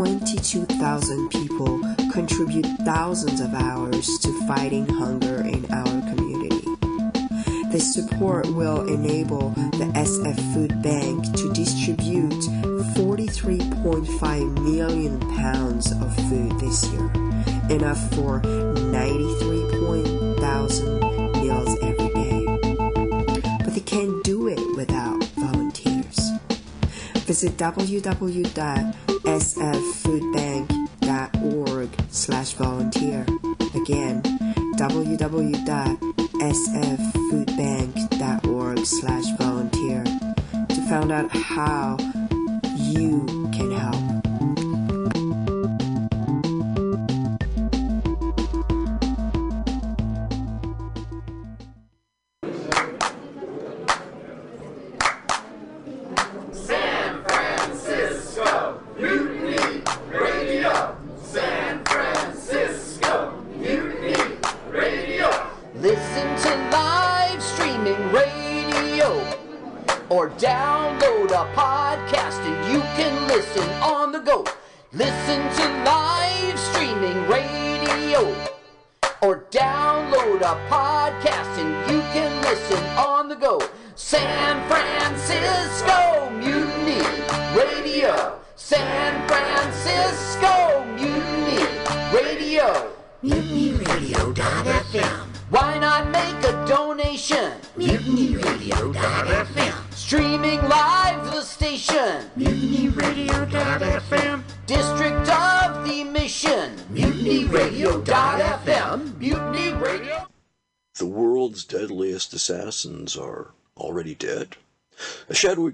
22,000 people contribute thousands of hours to fighting hunger in our community. This support will enable the SF Food Bank to distribute 43.5 million pounds of food this year, enough for 93,000 meals every day. But they can't do it without volunteers. Visit www.sffoodbank.org slash volunteer. Again, www.sffoodbank.org slash volunteer to find out how you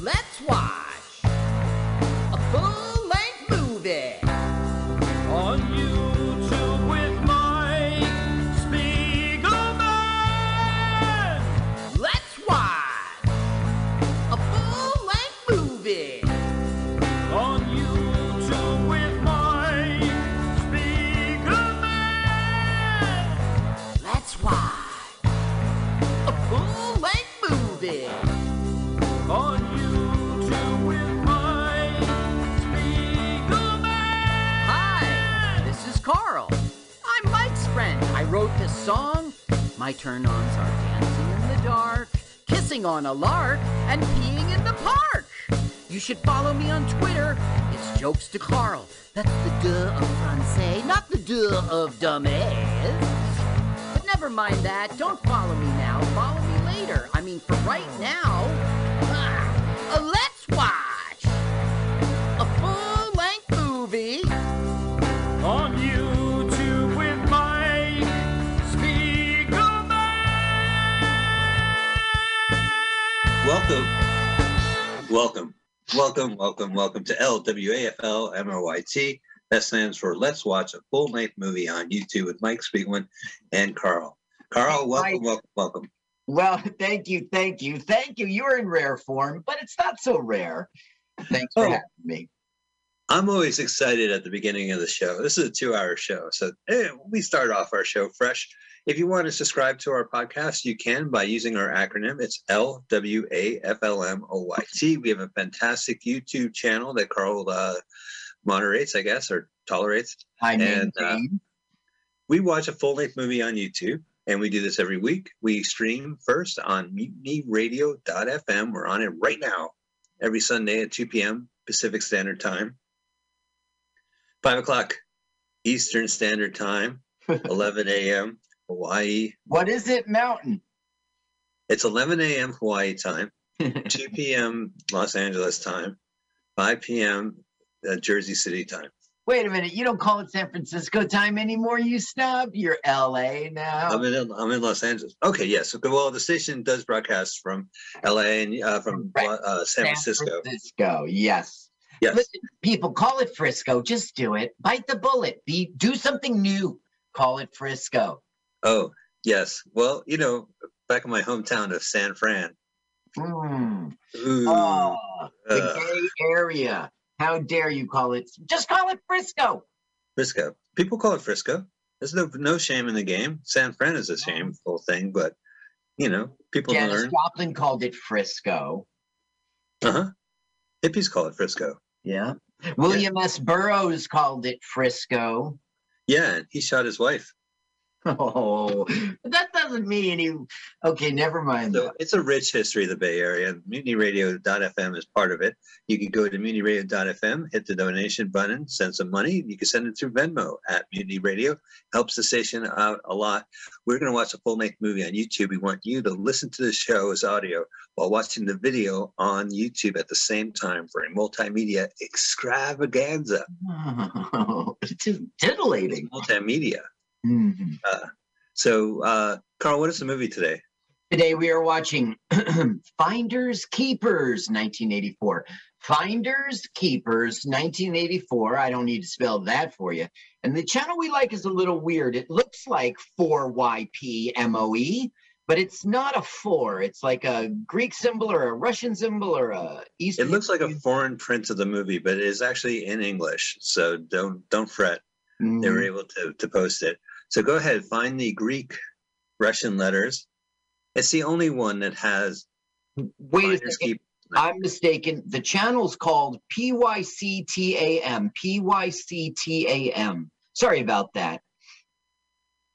Let's watch song. My turn ons are dancing in the dark, kissing on a lark, and peeing in the park. You should follow me on Twitter. It's Jokes to Carl. That's the duh of Francais, not the duh of dumbass. But never mind that. Don't follow me now. Follow me later. I mean, for right now. ah, uh, let's watch a full length movie. On YouTube Welcome, welcome, welcome, welcome, welcome to LWAFL MOYT. That stands for Let's Watch a Full Length Movie on YouTube with Mike Spiegelman and Carl. Carl, welcome, welcome, welcome. Well, thank you, thank you, thank you. You're in rare form, but it's not so rare. Thanks for Oh. having me. I'm always excited at the beginning of the show. This is a two hour show. So eh, we start off our show fresh. If you want to subscribe to our podcast, you can by using our acronym. It's LWAFLMOYT. We have a fantastic YouTube channel that Carl uh, moderates, I guess, or tolerates. I And, uh, we watch a full length movie on YouTube, and we do this every week. We stream first on mutinyradio.fm. We're on it right now, every Sunday at 2 p.m. Pacific Standard Time, 5 o'clock Eastern Standard Time, 11 a.m. Hawaii. what is it, Mountain? It's 11 a.m. Hawaii time, 2 p.m. Los Angeles time, 5 p.m. Uh, Jersey City time. Wait a minute, you don't call it San Francisco time anymore, you snub. You're LA now. I'm in I'm in Los Angeles. Okay, yes. Okay, well, the station does broadcast from L.A. and uh, from Right. uh, San Francisco. Francisco, yes. Yes. Listen, people, call it Frisco. Just do it. Bite the bullet. Be do something new. Call it Frisco. Oh, yes. Well, you know, back in my hometown of San Fran. Mm. Ooh, Oh, the uh, gay area. How dare you call it? Just call it Frisco. Frisco. People call it Frisco. There's no no shame in the game. San Fran is a shameful thing, but you know, people Janis learn. Joplin called it Frisco. Uh huh. Hippies call it Frisco. Yeah. William S. Burroughs called it Frisco. Yeah, he shot his wife. Oh, but that doesn't mean any. Okay, never mind. So it's a rich history of the Bay Area. MutinyRadio.fm is part of it. You can go to MutinyRadio.fm, hit the donation button, send some money. You can send it through Venmo at Mutiny Radio. Helps the station out a lot. We're going to watch a full length movie on YouTube. We want you to listen to the show as audio while watching the video on YouTube at the same time for a multimedia extravaganza. Oh, it's titillating. Multimedia. Mhm. So, uh, Carl, what is the movie today? Today we are watching Finders Keepers 1984. Finders Keepers 1984. I don't need to spell that for you. And the channel we like is a little weird. It looks like 4YPMOE, but it's not a 4. It's like a Greek symbol or a Russian symbol or a East. It looks like a foreign print of the movie, but it is actually in English. So don't don't fret. They were able to to post it. So go ahead, find the Greek Russian letters. It's the only one that has Wait a second. I'm mistaken. The channel's called PYCTAM. PYCTAM. Sorry about that.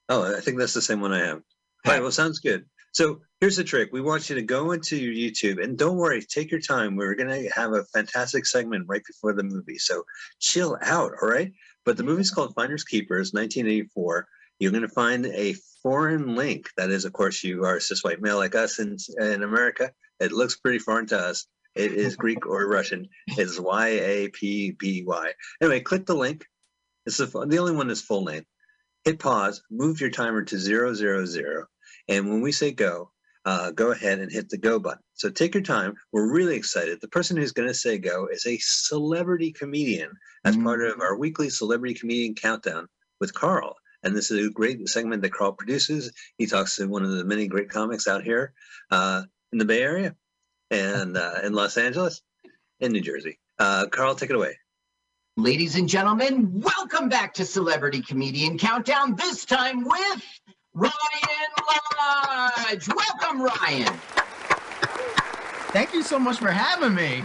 Oh, I think that's the same one I have. All right, well, sounds good. So here's the trick. We want you to go into your YouTube and don't worry, take your time. We're going to have a fantastic segment right before the movie. So chill out, all right? But the movie's called Finders Keepers, 1984. You're going to find a foreign link. That is, of course, you are a cis white male like us in, in America. It looks pretty foreign to us. It is Greek or Russian. It's Y A P B Y. Anyway, click the link. It's the, the only one that's full name. Hit pause, move your timer to zero, zero, zero. And when we say go, uh, go ahead and hit the go button. So take your time. We're really excited. The person who's going to say go is a celebrity comedian as part of our weekly celebrity comedian countdown with Carl. And this is a great segment that Carl produces. He talks to one of the many great comics out here uh, in the Bay Area and uh, in Los Angeles and New Jersey. Uh, Carl, take it away. Ladies and gentlemen, welcome back to Celebrity Comedian Countdown, this time with Ryan Lodge. Welcome, Ryan. Thank you so much for having me.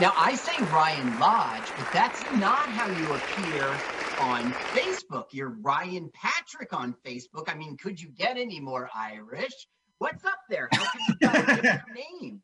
Now, I say Ryan Lodge, but that's not how you appear on Facebook. You're Ryan Patrick on Facebook. I mean, could you get any more Irish? What's up there? How can you a name?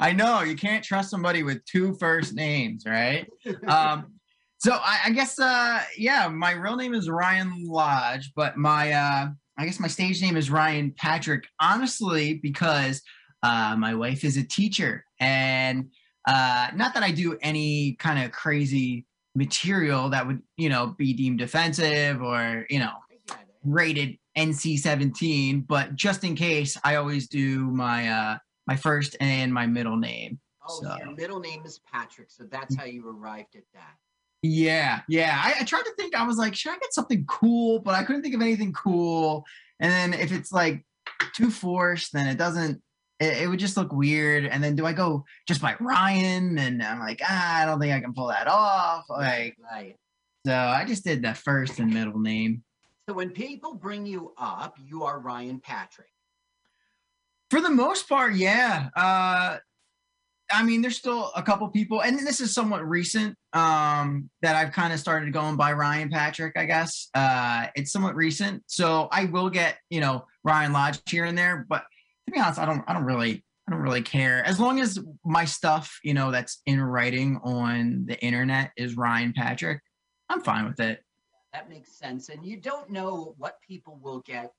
I know you can't trust somebody with two first names, right? Um, so I, I guess, uh, yeah, my real name is Ryan Lodge, but my, uh, I guess my stage name is Ryan Patrick. Honestly, because uh, my wife is a teacher, and uh, not that I do any kind of crazy material that would, you know, be deemed offensive or, you know, I get it. rated NC-17, but just in case, I always do my uh my first and my middle name. Oh, So- your middle name is Patrick, so that's how you arrived at that. Yeah, yeah. I, I tried to think. I was like, should I get something cool? But I couldn't think of anything cool. And then if it's like too forced, then it doesn't. It, it would just look weird. And then do I go just by Ryan? And I'm like, ah, I don't think I can pull that off. Like, right. so I just did the first and middle name. So when people bring you up, you are Ryan Patrick. For the most part, yeah. Uh, I mean, there's still a couple people, and this is somewhat recent um, that I've kind of started going by Ryan Patrick. I guess uh, it's somewhat recent, so I will get you know Ryan Lodge here and there. But to be honest, I don't, I don't really, I don't really care as long as my stuff, you know, that's in writing on the internet is Ryan Patrick. I'm fine with it. That makes sense. And you don't know what people will get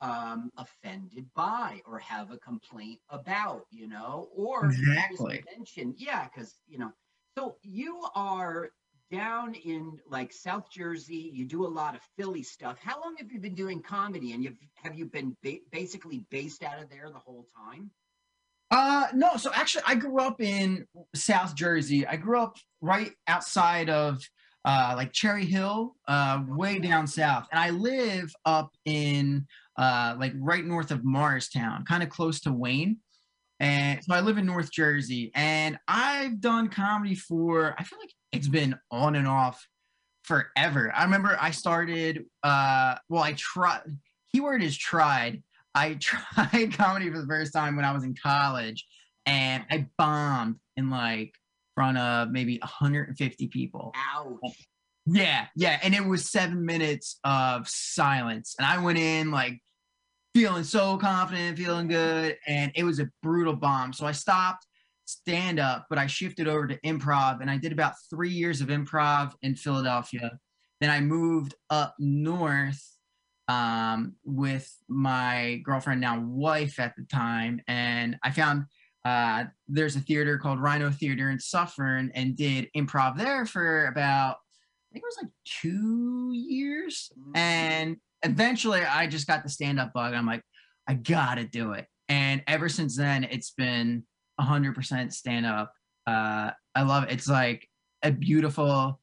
um, offended by or have a complaint about, you know, or Exactly. mention, yeah, because you know. So you are down in like South Jersey. You do a lot of Philly stuff. How long have you been doing comedy? And you've have you been ba- basically based out of there the whole time? Uh, no. So actually, I grew up in South Jersey. I grew up right outside of uh, like Cherry Hill, uh, way down south, and I live up in uh, like right north of Morristown, kind of close to Wayne. And so I live in North Jersey, and I've done comedy for I feel like it's been on and off forever. I remember I started. Uh, well, I tried. Keyword is tried. I tried comedy for the first time when I was in college, and I bombed in like front of maybe 150 people. Ouch. Yeah, yeah, and it was seven minutes of silence, and I went in like feeling so confident, feeling good, and it was a brutal bomb. So I stopped stand up, but I shifted over to improv, and I did about three years of improv in Philadelphia. Then I moved up north um, with my girlfriend, now wife at the time, and I found uh, there's a theater called Rhino Theater in Suffern, and did improv there for about I think it was like two years, and eventually I just got the stand up bug. I'm like, I gotta do it, and ever since then it's been 100% stand up. Uh, I love it. It's like a beautiful.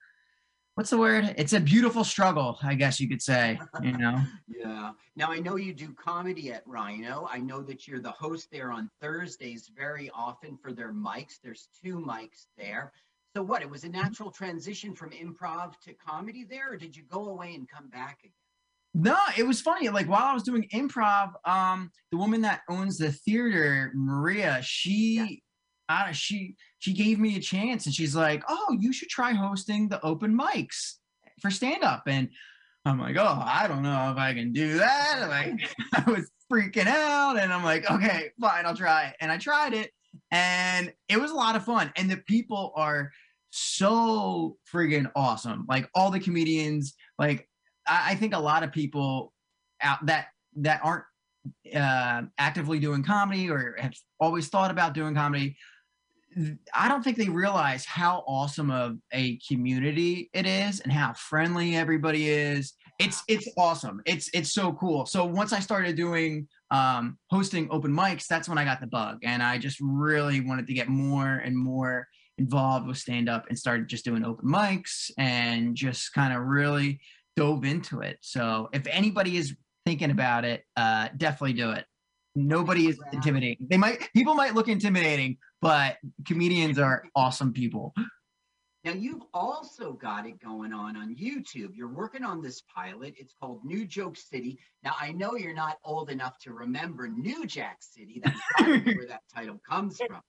What's the word? It's a beautiful struggle, I guess you could say. You know. Yeah. Now I know you do comedy at Rhino. I know that you're the host there on Thursdays very often for their mics. There's two mics there. So what? It was a natural transition from improv to comedy there, or did you go away and come back again? No, it was funny. Like while I was doing improv, um, the woman that owns the theater, Maria, she, uh, she, she gave me a chance, and she's like, "Oh, you should try hosting the open mics for stand up." And I'm like, "Oh, I don't know if I can do that." Like I was freaking out, and I'm like, "Okay, fine, I'll try." it." And I tried it, and it was a lot of fun. And the people are so friggin' awesome. Like all the comedians, like I, I think a lot of people out that that aren't uh, actively doing comedy or have always thought about doing comedy. I don't think they realize how awesome of a community it is and how friendly everybody is. It's it's awesome. It's it's so cool. So once I started doing um, hosting open mics, that's when I got the bug, and I just really wanted to get more and more involved with stand up and started just doing open mics and just kind of really dove into it. So if anybody is thinking about it, uh, definitely do it. Nobody is intimidating. They might people might look intimidating, but comedians are awesome people. Now you've also got it going on on YouTube. You're working on this pilot. It's called New Joke City. Now I know you're not old enough to remember New Jack City. That's where that title comes from.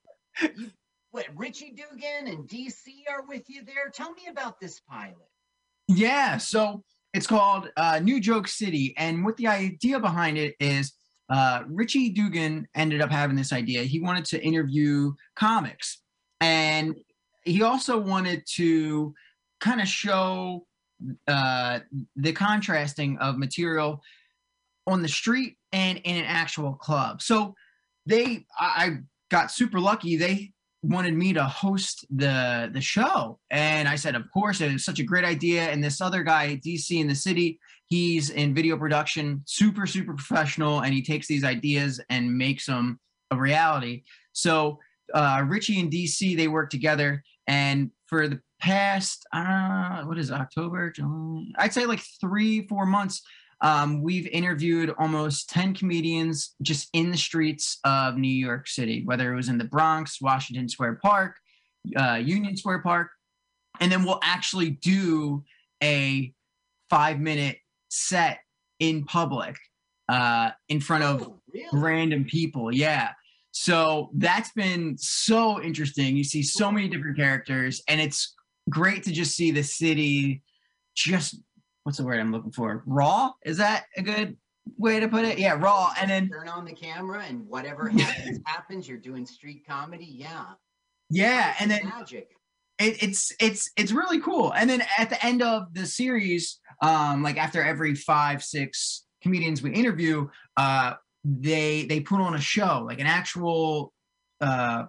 You, what Richie Dugan and DC are with you there? Tell me about this pilot. Yeah, so it's called uh, New Joke City, and what the idea behind it is, uh, Richie Dugan ended up having this idea. He wanted to interview comics, and he also wanted to kind of show uh, the contrasting of material on the street and in an actual club. So they, I, I got super lucky. They wanted me to host the the show. And i said of course it was such a great idea. And this other guy dc in the city he's in video production super super professional. And he takes these ideas and makes them a reality. So uh, richie and dc they work together. And for the past uh, what is it, october July, i'd say like three four months um, we've interviewed almost 10 comedians just in the streets of New York City, whether it was in the Bronx, Washington Square Park, uh, Union Square Park. And then we'll actually do a five minute set in public uh, in front of Oh, really? random people. Yeah. So that's been so interesting. You see so many different characters, and it's great to just see the city just what's the word I'm looking for? Raw? Is that a good way to put it? Yeah, raw. And then turn on the camera and whatever happens, happens. You're doing street comedy. Yeah. yeah, and then magic. it, it's it's it's really cool. And then at the end of the series, um, like after every five six comedians we interview, uh, they they put on a show, like an actual uh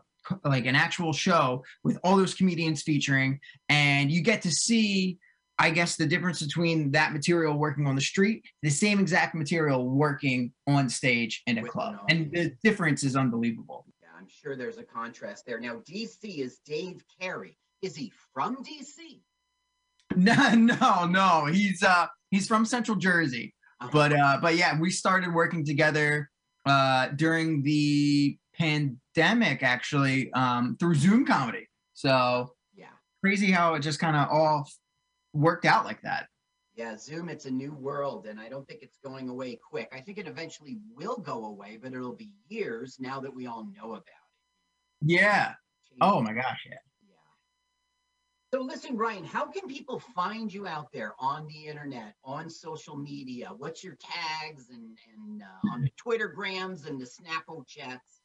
like an actual show with all those comedians featuring, and you get to see. I guess the difference between that material working on the street, the same exact material working on stage in a With club, an and the difference is unbelievable. Yeah, I'm sure there's a contrast there. Now, DC is Dave Carey. Is he from DC? No, no, no. He's uh he's from Central Jersey. Uh-huh. But uh but yeah, we started working together uh during the pandemic actually um through Zoom comedy. So Yeah. crazy how it just kind of all worked out like that. Yeah, Zoom, it's a new world, and I don't think it's going away quick. I think it eventually will go away, but it'll be years now that we all know about it. Yeah. Oh my gosh, yeah. Yeah. So listen, Ryan, how can people find you out there on the internet, on social media? What's your tags and, and uh, on the Twittergrams and the Snapple chats?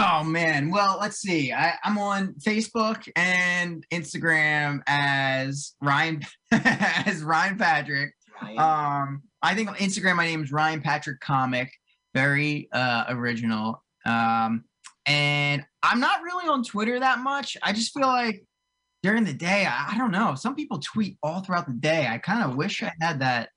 Oh man. Well, let's see. I, I'm on Facebook and Instagram as Ryan as Ryan Patrick. Ryan? Um, I think on Instagram my name is Ryan Patrick Comic. Very uh original. Um, and I'm not really on Twitter that much. I just feel like during the day, I, I don't know. Some people tweet all throughout the day. I kind of wish I had that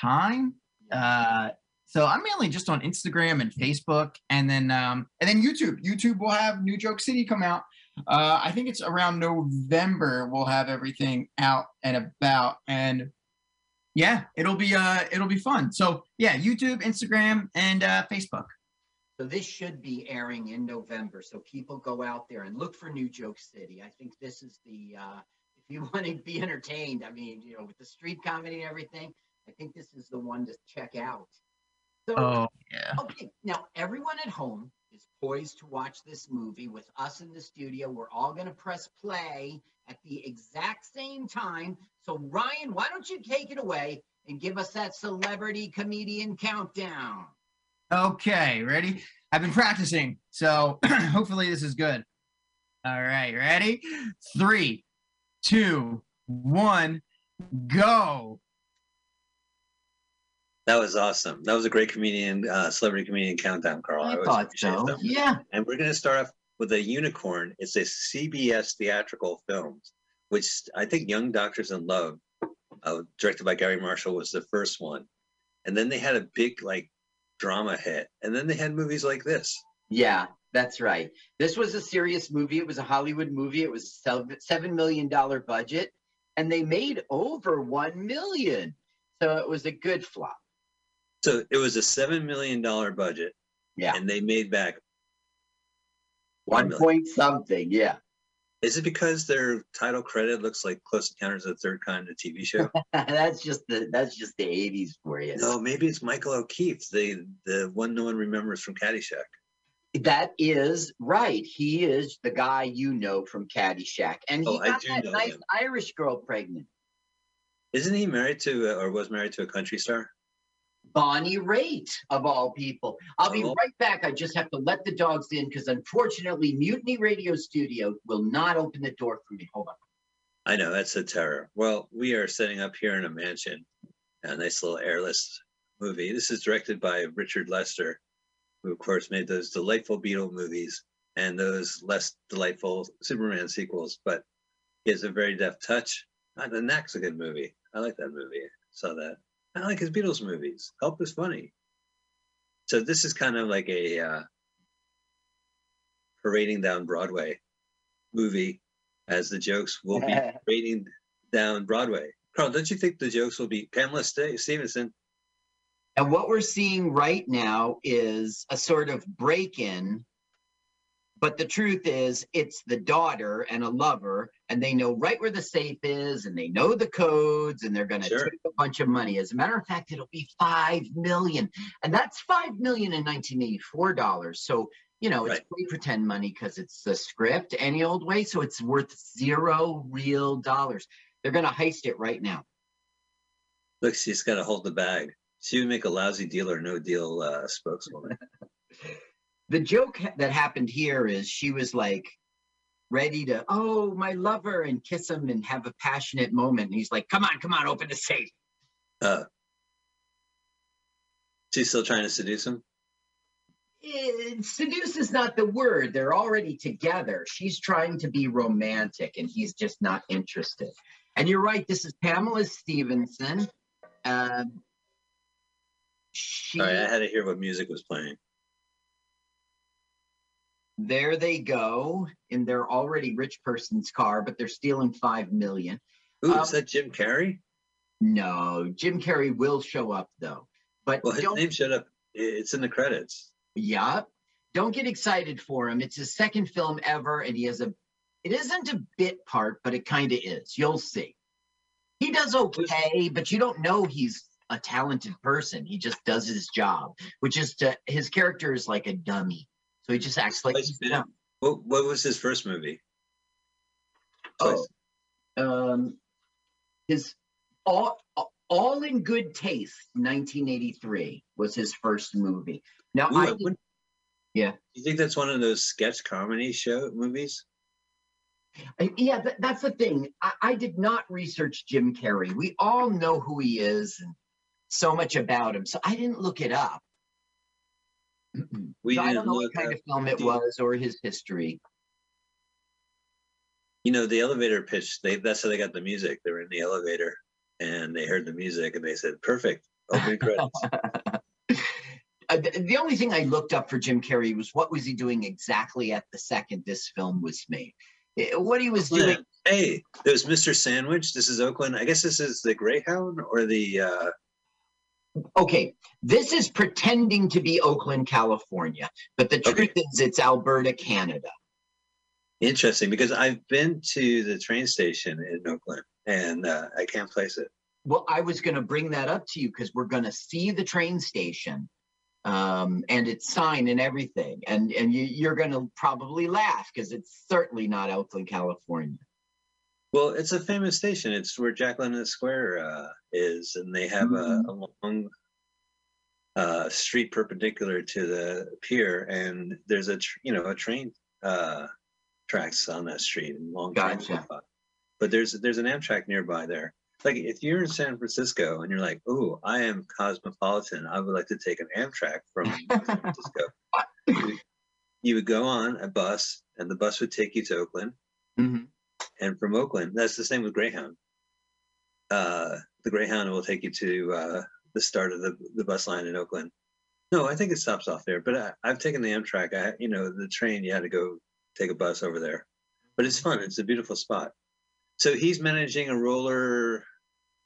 time. Uh, so I'm mainly just on Instagram and Facebook, and then um, and then YouTube. YouTube will have New Joke City come out. Uh, I think it's around November. We'll have everything out and about, and yeah, it'll be uh, it'll be fun. So yeah, YouTube, Instagram, and uh, Facebook. So this should be airing in November. So people go out there and look for New Joke City. I think this is the uh, if you want to be entertained. I mean, you know, with the street comedy and everything, I think this is the one to check out. So Oh yeah. okay, now everyone at home is poised to watch this movie with us in the studio. We're all going to press play at the exact same time. So Ryan, why don't you take it away and give us that celebrity comedian countdown? Okay, ready? I've been practicing, so hopefully this is good. All right, ready? Three, two, one, go. That was awesome. That was a great comedian, uh, celebrity comedian countdown, Carl. I always thought appreciate so. them. Yeah. And we're going to start off with a unicorn. It's a CBS theatrical films, which I think Young Doctors in Love, uh, directed by Garry Marshall, was the first one. And then they had a big like drama hit, and then they had movies like this. Yeah, that's right. This was a serious movie. It was a Hollywood movie. It was a seven million dollar budget, and they made over one million. So it was a good flop. So it was a seven million dollar budget, Yeah, and they made back. one point something. Yeah, Is it because their title credit looks like Close Encounters of the Third Kind, the TV show? that's just the that's just the eighties for you. no, maybe it's Michael O'Keefe, the the one no one remembers from Caddyshack. That is right. He is the guy you know from Caddyshack, and he Oh, got that nice him. Irish girl pregnant. Isn't he married to, uh, or was married to a country star? Bonnie Raitt, of all people. I'll be right back. I just have to let the dogs in because unfortunately, Mutiny Radio Studio will not open the door for me. Hold on. I know that's a terror. Well, we are setting up here in a mansion, a nice little airless movie. This is directed by Richard Lester, who of course made those delightful Beatle movies and those less delightful Superman sequels. But he has a very deft touch. The Knack's a good movie. I like that movie. Saw that. I like his Beatles movies. Help is funny. So this is kind of like a uh, parading down Broadway movie, as the jokes will be parading down Broadway. Carl, don't you think the jokes will be Pamela St- Stephenson? And what we're seeing right now is a sort of break in. But the truth is, it's the daughter and a lover, and they know right where the safe is, and they know the codes, and they're going to Sure. take a bunch of money. As a matter of fact, it'll be five million, and that's five million in 1984 dollars. So you know, it's Right. pretend money because it's the script any old way. So it's worth zero real dollars. They're going to heist it right now. Look, she's got to hold the bag. She would make a lousy deal or no deal uh, spokeswoman. the joke ha- that happened here is she was like ready to oh my lover and kiss him and have a passionate moment. And he's like come on come on open the safe. Uh, she's still trying to seduce him. Eh, seduce is not the word. They're already together. She's trying to be romantic and he's just not interested. And you're right this is pamela stephenson. Um, she Sorry, I had to hear what music was playing. There they go in their already rich person's car, but they're stealing five million. Ooh, Um, is that Jim Carrey? No, Jim Carrey will show up though. But Well, his name showed up. It's in the credits. yeah, don't get excited for him. It's his second film ever, and he has a. It isn't a bit part, but it kind of is. You'll see. He does okay, but you don't know he's a talented person. He just does his job, which is to his character is like a dummy, so he just acts like he's been-. What, what was his first movie? Oh, um, his all all in good taste. 1983 was his first movie. Now Ooh, I did- Yeah. You think that's one of those sketch comedy show movies? I- Yeah, th- that's the thing. I, I did not research Jim Carrey. We all know who he is and so much about him. So I didn't look it up. We So I don't know what kind of film it was or his history. You know, the elevator pitch. They that's how they got the music. They were in the elevator and they heard the music and they said, "Perfect." Opening credits. Uh, the, the only thing I looked up for Jim Carrey was what was he doing exactly at the second this film was made. What he was doing. Hey, there's Mr. Sandwich. This is Oakland. I guess this is the Greyhound or the. uh Okay, this is pretending to be Oakland, California, but the truth is it's Alberta, Canada. Interesting, because I've been to the train station in Oakland and uh, I can't place it. Well, I was going to bring that up to you because we're going to see the train station um, and its sign and everything, and and you, you're going to probably laugh because it's certainly not Oakland, California. Well, it's a famous station. It's where Jack London Square uh, is, and they have a, a long uh, street perpendicular to the pier, and there's a tr- you know a train uh, tracks on that street and long Gotcha. go. But there's there's an Amtrak nearby there. Like if you're in San Francisco and you're like, "Oh, I am cosmopolitan. I would like to take an Amtrak from San Francisco," you, would go on a bus, and the bus would take you to Oakland Mhm. And from Oakland. That's the same with Greyhound. Uh, the Greyhound will take you to uh, the start of the, the bus line in Oakland. No, I think it stops off there. But I, I've taken the Amtrak. I, you know, the train. You had to go take a bus over there, but it's fun. It's a beautiful spot. So he's managing a roller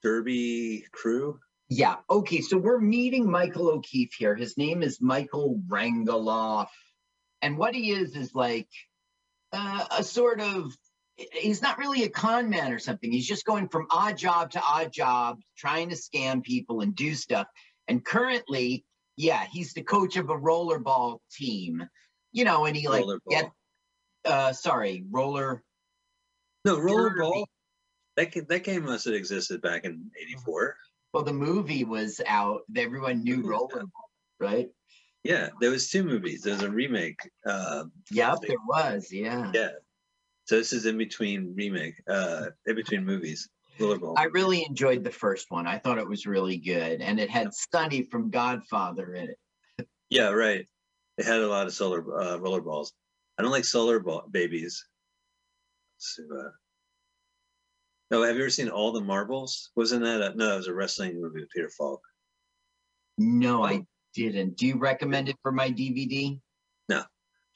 derby crew. Yeah. Okay. So we're meeting Michael O'Keefe here. His name is Michael Rangeloff. And what he is is like uh, a sort of, he's not really a con man or something. He's just going from odd job to odd job, trying to scam people and do stuff. And currently, yeah, he's the coach of a rollerball team, you know, and he like get, uh, sorry, roller. No, rollerball. That that game must have existed back in '84. Well, the movie was out. Everyone knew rollerball, right? Yeah, there was two movies. There's a remake. Uh, Yep, there was. Yeah. Yeah. So this is in between remake, uh, in between movies. Rollerball. I really enjoyed the first one. I thought it was really good, and it had Sonny from Godfather in it. yeah, right. It had a lot of solar uh, rollerballs. I don't like solar ball babies. So, uh, no, have you ever seen All the Marbles? Wasn't that a, no? It was a wrestling movie with Peter Falk. No, I didn't. Do you recommend it for my DVD? No.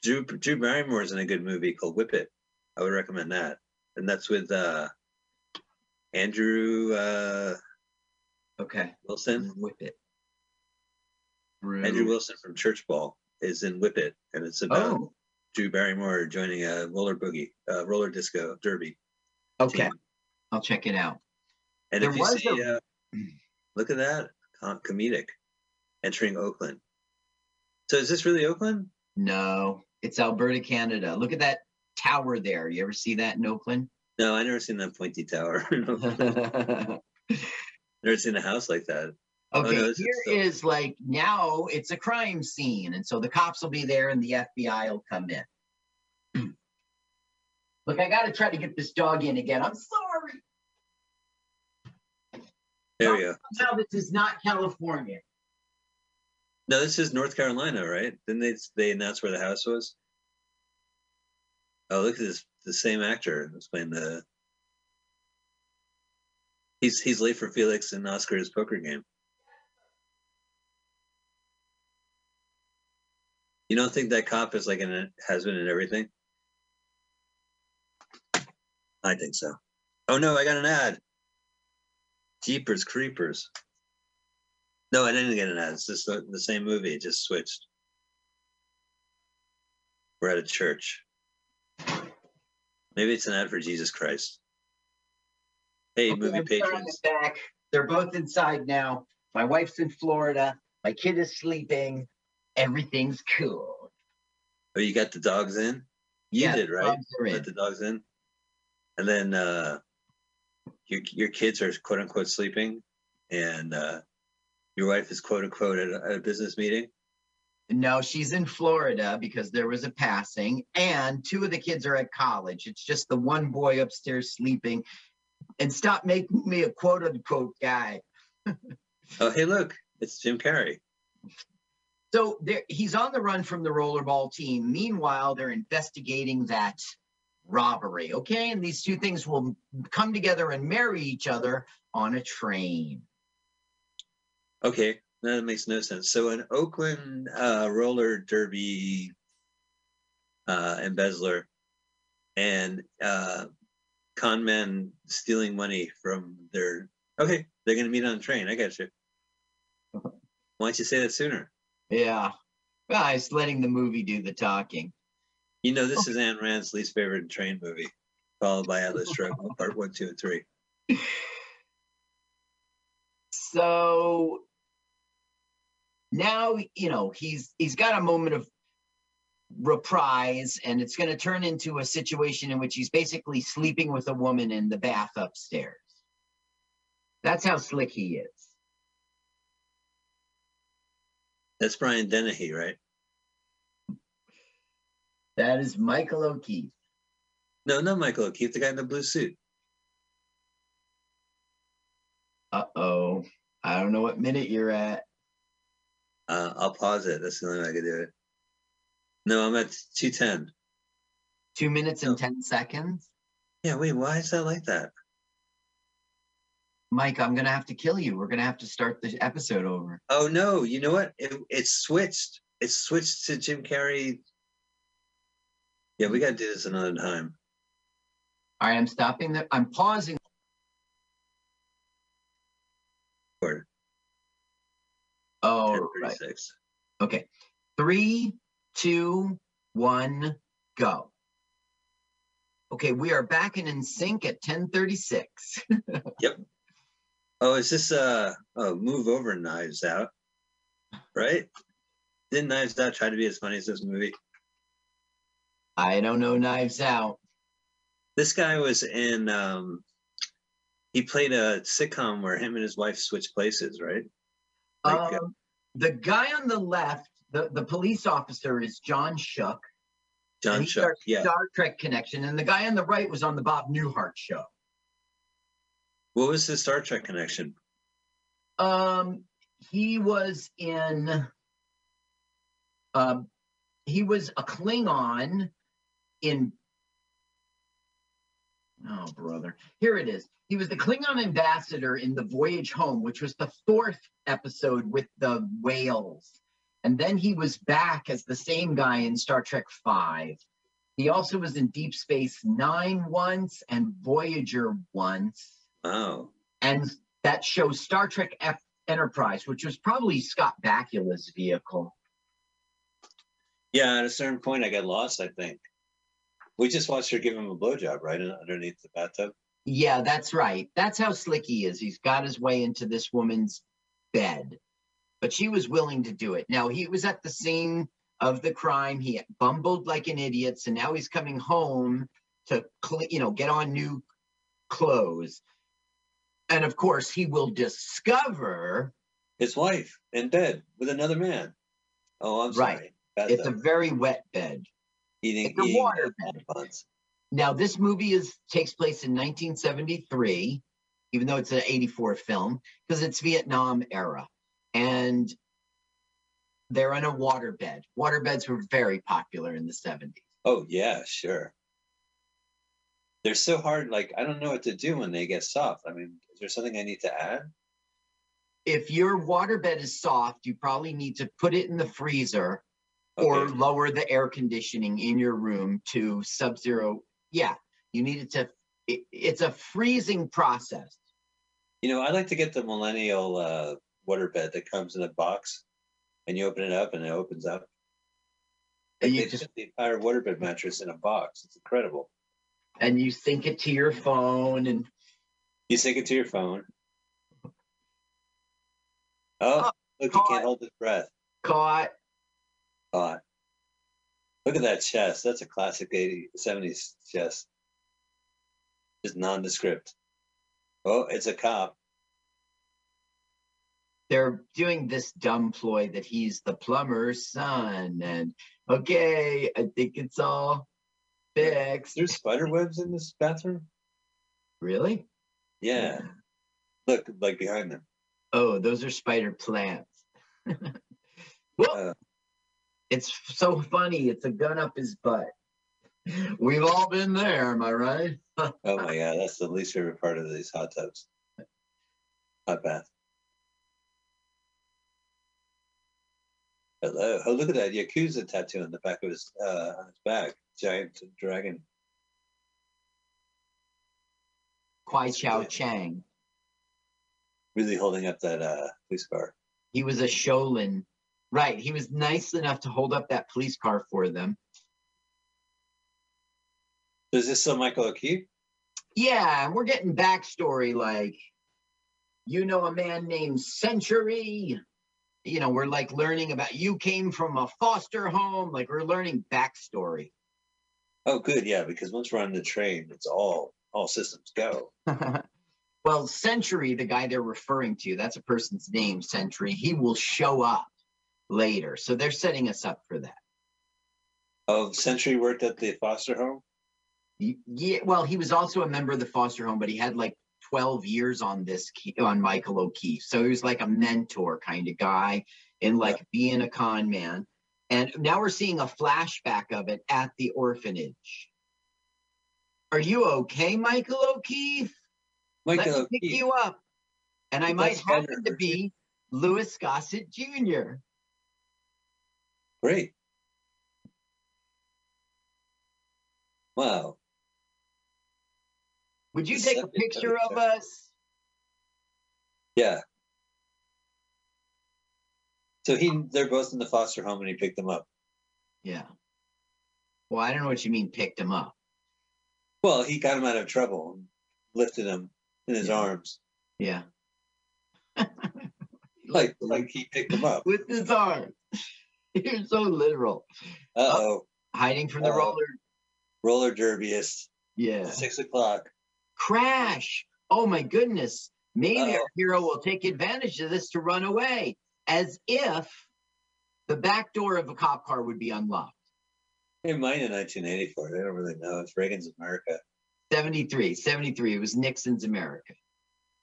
Drew Drew Barrymore is in a good movie called Whip It. I would recommend that, and that's with uh, Andrew uh, Okay, Wilson. whip it. Andrew Wilson from Church Ball is in Whip It, and it's about Oh, Drew Barrymore joining a roller boogie, uh, roller disco derby. okay. team. I'll check it out. And There if you was see, a- uh, look at that, com- comedic, entering Oakland. So is this really Oakland? No, it's Alberta, Canada. Look at that tower there. You ever see that in Oakland? No, I never seen that pointy tower. never seen a house like that. Oh, no, here is like now it's a crime scene, and so the cops will be there and the FBI will come in. Look, I got to try to get this dog in again. I'm sorry. There we go. Now this is not California. No, this is North Carolina, right? Didn't they they announce where the house was? Oh, look at this. The same actor was playing the. He's he's late for Felix and Oscar's poker game. You don't think that cop is like an husband and everything? I think so. Oh no, I got an ad. Jeepers Creepers. No, I didn't get an ad. It's just the, the same movie. It just switched. We're at a church. Maybe it's an ad for Jesus Christ. Hey, Okay, movie I'm patrons. back. They're both inside now. My wife's in Florida. My kid is sleeping. Everything's cool. Oh, you got the dogs in? You Yeah, did, right? dogs are in. Let the dogs in. And then uh your your kids are quote unquote sleeping and uh your wife is quote unquote at a, at a business meeting. No, she's in Florida because there was a passing, and two of the kids are at college. It's just the one boy upstairs sleeping. And stop making me a quote unquote guy. Oh, hey, look, it's Jim Carrey. So there, he's on the run from the rollerball team. Meanwhile, they're investigating that robbery. Okay, and these two things will come together and marry each other on a train. Okay, that makes no sense. So an Oakland uh, roller derby uh, embezzler and uh, con men stealing money from their. Okay, they're going to meet on a train. I got you. Why don't you say that sooner? Yeah, well, I was letting the movie do the talking. You know, this is Anne Rand's least favorite train movie, followed by Atlas Shrugged, part one, two, and three. So now you know he's he's got a moment of reprise and it's going to turn into a situation in which he's basically sleeping with a woman in the bath upstairs. That's how slick he is. That's Brian Dennehy, right? that is michael o'keefe. No, no Michael O'Keefe, the guy in the blue suit. uh-oh. I don't know what minute you're at Uh, I'll pause it. That's the only way I can do it. No, I'm at 210. two minutes and 10 seconds Yeah, wait, why is that like that? mike i'm going to have to kill you we're going to have to start the episode over Oh no, you know what? It, it switched. It switched to Jim Carrey. Yeah, we gotta do this another time. all right i'm stopping the i'm pausing 36. Right. Okay. Three, two, one, go. Okay, we are back and in sync at 1036. yep. Oh, is this uh oh, move over knives out? Right? Didn't Knives Out try to be as funny as this movie? I don't know Knives Out. This guy was in um he played a sitcom where him and his wife switched places, right? Like, uh, um, the guy on the left, the, the police officer is John Schuck. John Schuck. Yeah. Star Trek connection. And the guy on the right was on the Bob Newhart show. What was his Star Trek connection? Um, he was in. Um, he was a Klingon in. Oh, brother! Here it is. He was the Klingon ambassador in the Voyage Home, which was the fourth episode with the whales, and then he was back as the same guy in Star Trek Five. He also was in Deep Space Nine once and Voyager once Oh. and that shows Star Trek F Enterprise, which was probably Scott Bakula's vehicle. Yeah, at a certain point I got lost, I think. We just watched her give him a blowjob, right? Underneath the bathtub. Yeah, that's right. That's how slick he is. He's got his way into this woman's bed, but she was willing to do it. Now he was at the scene of the crime. He bumbled like an idiot, so now he's coming home to, you know, get on new clothes. And of course, he will discover His wife in bed with another man. Oh, I'm Right. sorry. it's a very wet bed. Eating, a eating water. Now, this movie is takes place in 1973, even though it's an 84 film, because it's Vietnam era. And they're in a waterbed. Waterbeds were very popular in the 70s. Oh yeah, sure. They're so hard. Like I don't know what to do when they get soft. I mean, is there something I need to add? If your waterbed is soft, you probably need to put it in the freezer or Okay. lower the air conditioning in your room to sub-zero. Yeah, you need it to. It, it's a freezing process. You know, I like to get the millennial uh, waterbed that comes in a box, and you open it up, and it opens up. And you just the entire waterbed mattress in a box. It's incredible. and you sync it to your phone and You sync it to your phone. Oh, Oh, look, caught. can't hold his breath. caught. Caught. Look at that chest. That's a classic 80s, 70s chest. Just nondescript. Oh, it's a cop. They're doing this dumb ploy that he's the plumber's son, and okay, I think it's all fixed. There's spider webs in this bathroom? Really? Yeah. Look, like behind them. Oh, those are spider plants. well, Uh, it's so funny. It's a gun up his butt. We've all been there, am I right? Oh my god, that's the least favorite part of these hot tubs. Hot bath. Hello. Oh, look at that Yakuza tattoo on the back of his uh on his back. Giant dragon. Kwai Chow Chang. Really holding up that uh police car. He was a Shaolin. Right. He was nice enough to hold up that police car for them. Is this still Michael O'Keefe? Yeah, and we're getting backstory like, you know, a man named Century. You know, we're like learning about you came from a foster home. Like we're learning backstory. Oh good, yeah, because once we're on the train, it's all all systems go. well, Century, the guy they're referring to, that's a person's name, Century. He will show up later. So they're setting us up for that. Oh, Century worked at the foster home? Yeah, well, he was also a member of the foster home, but he had like 12 years on this on Michael O'Keefe. So he was like a mentor kind of guy in like being a con man. And now we're seeing a flashback of it at the orphanage. Are you okay, Michael O'Keefe? Michael Let me pick you up. And I might happen to be Louis Gossett Jr. Great. Wow. Would you take a picture of us? Yeah. So he they're both in the foster home and he picked them up. Yeah. Well, I don't know what you mean picked him up. Well, he got him out of trouble and lifted him in his Yeah. arms. Yeah. Like like he picked him up. with his arm. You're so literal. Uh oh. Hiding from the Uh-oh. roller. Roller derbyist. Yeah. Six o'clock. Crash. Oh my goodness. Maybe Uh-oh. our hero will take advantage of this to run away, as if the back door of a cop car would be unlocked. It might in 1984. They don't really know. It's Reagan's America. 73, 73. It was Nixon's America.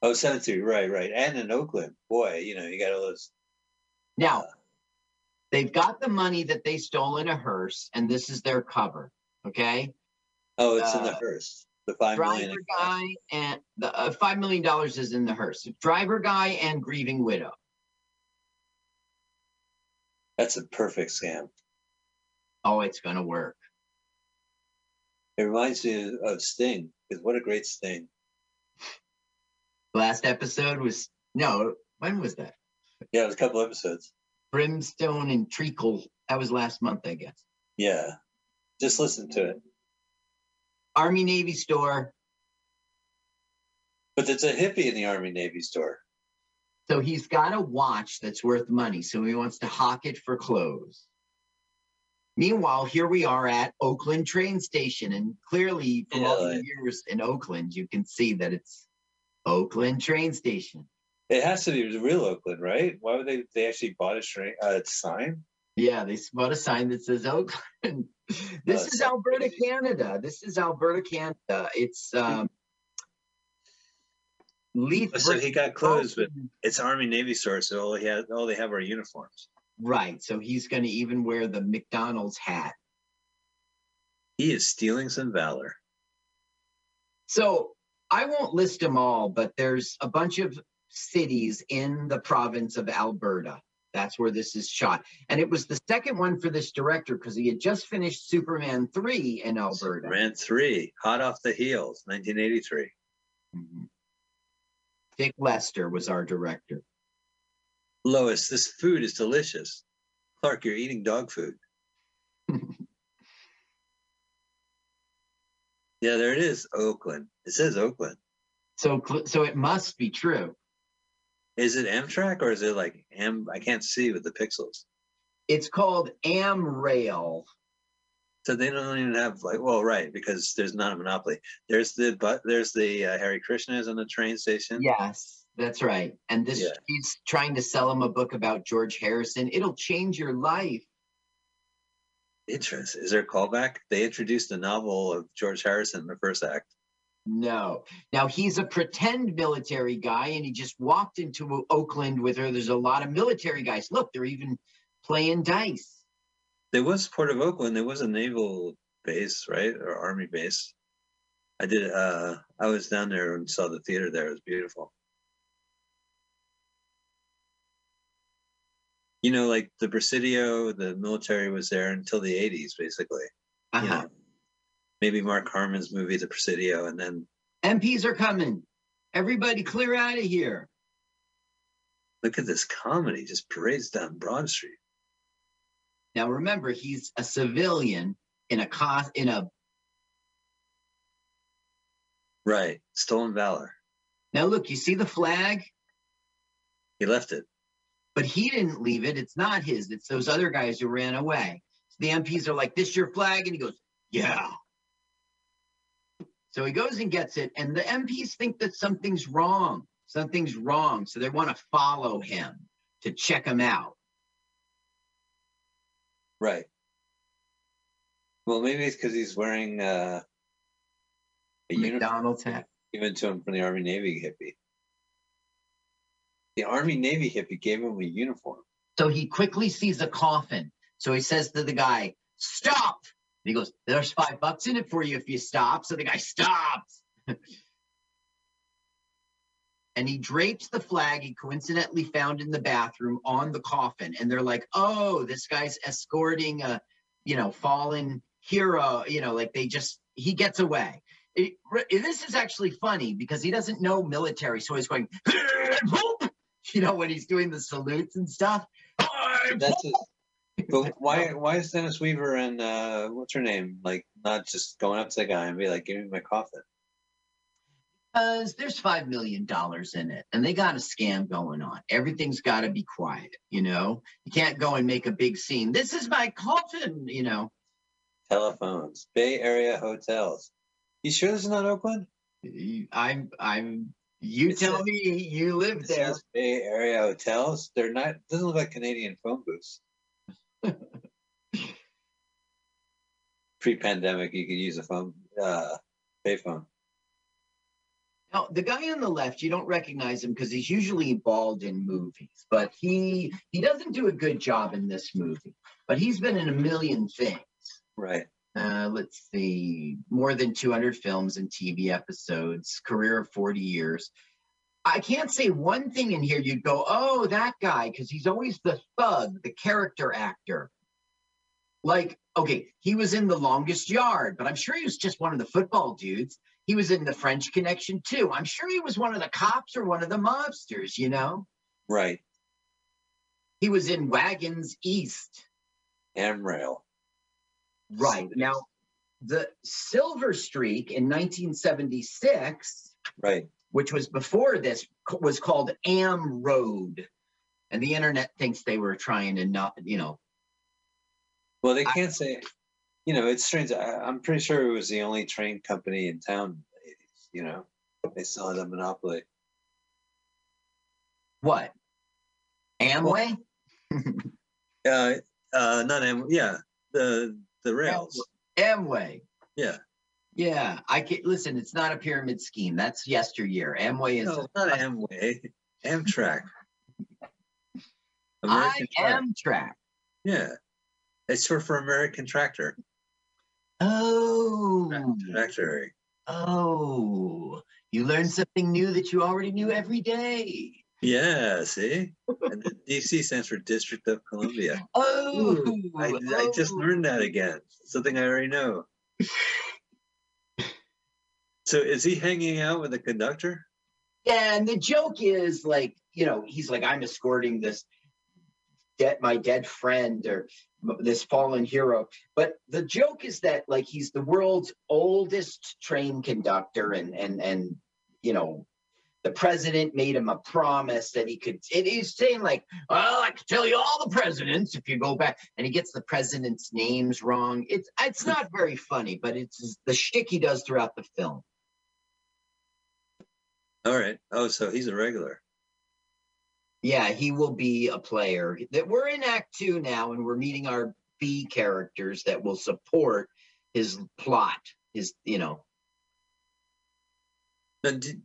Oh, 73. Right, right. And in Oakland. Boy, you know, you got all those. Now, they've got the money that they stole in a hearse, and this is their cover. Okay. Oh, it's in the Uh, hearse. The five million. driver guy and the uh, five million dollars is in the hearse. Driver guy and grieving widow. That's a perfect scam. Oh, it's gonna work. It reminds me of Sting. Because what a great Sting. Last episode was no. When was that? Yeah, it was a couple episodes. Brimstone and Treacle. That was last month, I guess. Yeah. Just listen to it. Army Navy store. But it's a hippie in the Army Navy store. So he's got a watch that's worth money. So he wants to hawk it for clothes. Meanwhile, here we are at Oakland train station, and clearly from all the years in Oakland, you can see that it's Oakland train station. It has to be real Oakland, right? Why would they? They actually bought a train, uh, sign. Yeah, they bought a sign that says Oakland. this Oh, is Alberta, crazy. Canada. This is Alberta, Canada. It's um, Leaf. Oh, So he got clothes, but it's Army Navy store, so all he has, all they have are uniforms. right. So he's going to even wear the McDonald's hat. He is stealing some valor. So I won't list them all, but there's a bunch of cities in the province of Alberta That's where this is shot. And it was the second one for this director because he had just finished Superman 3 in Alberta. Ran three, hot off the heels, 1983. Mhm. Dick Lester was our director. Lois, this food is delicious. Clark, you're eating dog food. Yeah, there it is, Oakland. It says Oakland. So, so it must be true. Is it Amtrak or is it like Am? I can't see with the pixels. It's called Amrail. So they don't even have like, well, right, because there's not a monopoly. There's the but there's the uh, Hare Krishnas on the train station. Yes, that's right. And this, Yeah. he's trying to sell him a book about George Harrison. It'll change your life. Interesting. Is there a callback? They introduced a novel of George Harrison in the first act. No. Now he's a pretend military guy and he just walked into Oakland with her. There's a lot of military guys. Look, they're even playing dice. There was Port of Oakland. There was a naval base, right, or army base. I did. uh I was down there and saw the theater there. It was beautiful. You know, like the Presidio, the military was there until the '80s, basically. You Uh-huh. know, maybe Mark Harmon's movie, The Presidio, and then MPs are coming. Everybody clear out of here. look at this comedy just parades down Broad Street. Now remember, he's a civilian in a cost in a Right, stolen valor. now look, you see the flag? He left it. but he didn't leave it. It's not his. It's those other guys who ran away. So the MPs are like, "This your flag?" And he goes, "Yeah." So he goes and gets it, and the MPs think that something's wrong. Something's wrong, so they want to follow him to check him out. Right. Well, maybe it's because he's wearing uh, a uniform McDonald's hat. given to him from the Army Navy hippie. The Army Navy hippie gave him a uniform. So he quickly sees a coffin. So he says to the guy, "Stop!" He goes, "There's five bucks in it for you if you stop." So the guy stops. and he drapes the flag he coincidentally found in the bathroom on the coffin. And they're like, "Oh, this guy's escorting a, you know, fallen hero." You know, like they just he gets away. It- this is actually funny because he doesn't know military, so he's going, you know, when he's doing the salutes and stuff. That's. But why? Why is Dennis Weaver and uh, what's her name like not just going up to the guy and be like, "Give me my coffin"? Because there's five million dollars in it, and they got a scam going on. Everything's got to be quiet, you know. You can't go and make a big scene. This is my coffin, you know. Telephones, Bay Area hotels. You sure this is not Oakland? I'm, I'm. You It tell says- me you live there. Bay Area hotels. They're not. Doesn't look like Canadian phone booths. Pre-pandemic, you could use a phone, uh, payphone. Now, the guy on the left, you don't recognize him because he's usually bald in movies, but he he doesn't do a good job in this movie. But he's been in a million things. Right. Uh, let's see, more than 200 films and TV episodes, career of 40 years. I can't say one thing in here you'd go, oh, that guy, because he's always the thug, the character actor. Like, okay, he was in The Longest Yard, but I'm sure he was just one of the football dudes. He was in The French Connection too. I'm sure he was one of the cops or one of the mobsters, you know? Right. He was in Wagons East. Amrail. Right. Now, the Silver Streak in 1976, Right. which was before this, was called Am Road. And the internet thinks they were trying to not, you know, Well, they can't say. You know, it's strange. I, I'm pretty sure it was the only train company in town in the 80s. You know, they still had a monopoly. what? Amway? Uh, uh, not Am. Yeah, the the rails. Amway. Yeah. Yeah. I can listen, it's not a pyramid scheme. That's yesteryear. Amway is No, not Amway. Amtrak. I American Track. am track. Yeah, it's short for American Tractor. Oh. Tractor. Oh. You learn something new that you already knew every day. Yeah, see? And the DC stands for District of Columbia. Oh, Ooh, I, I just oh. learned that again. Something I already know. So is he hanging out with the conductor? Yeah, and the joke is like, you know, he's like, I'm escorting this dead my dead friend or this fallen hero. But the joke is that like he's the world's oldest train conductor, and and and you know, the president made him a promise that he could. And he's saying like, well, I could tell you all the presidents if you go back, and he gets the president's names wrong. It's it's not very funny, but it's the shtick he does throughout the film. All right. Oh, so he's a regular. Yeah, he will be a player. That we're in Act Two now, and we're meeting our B characters that will support his plot. His, you know, Now, did,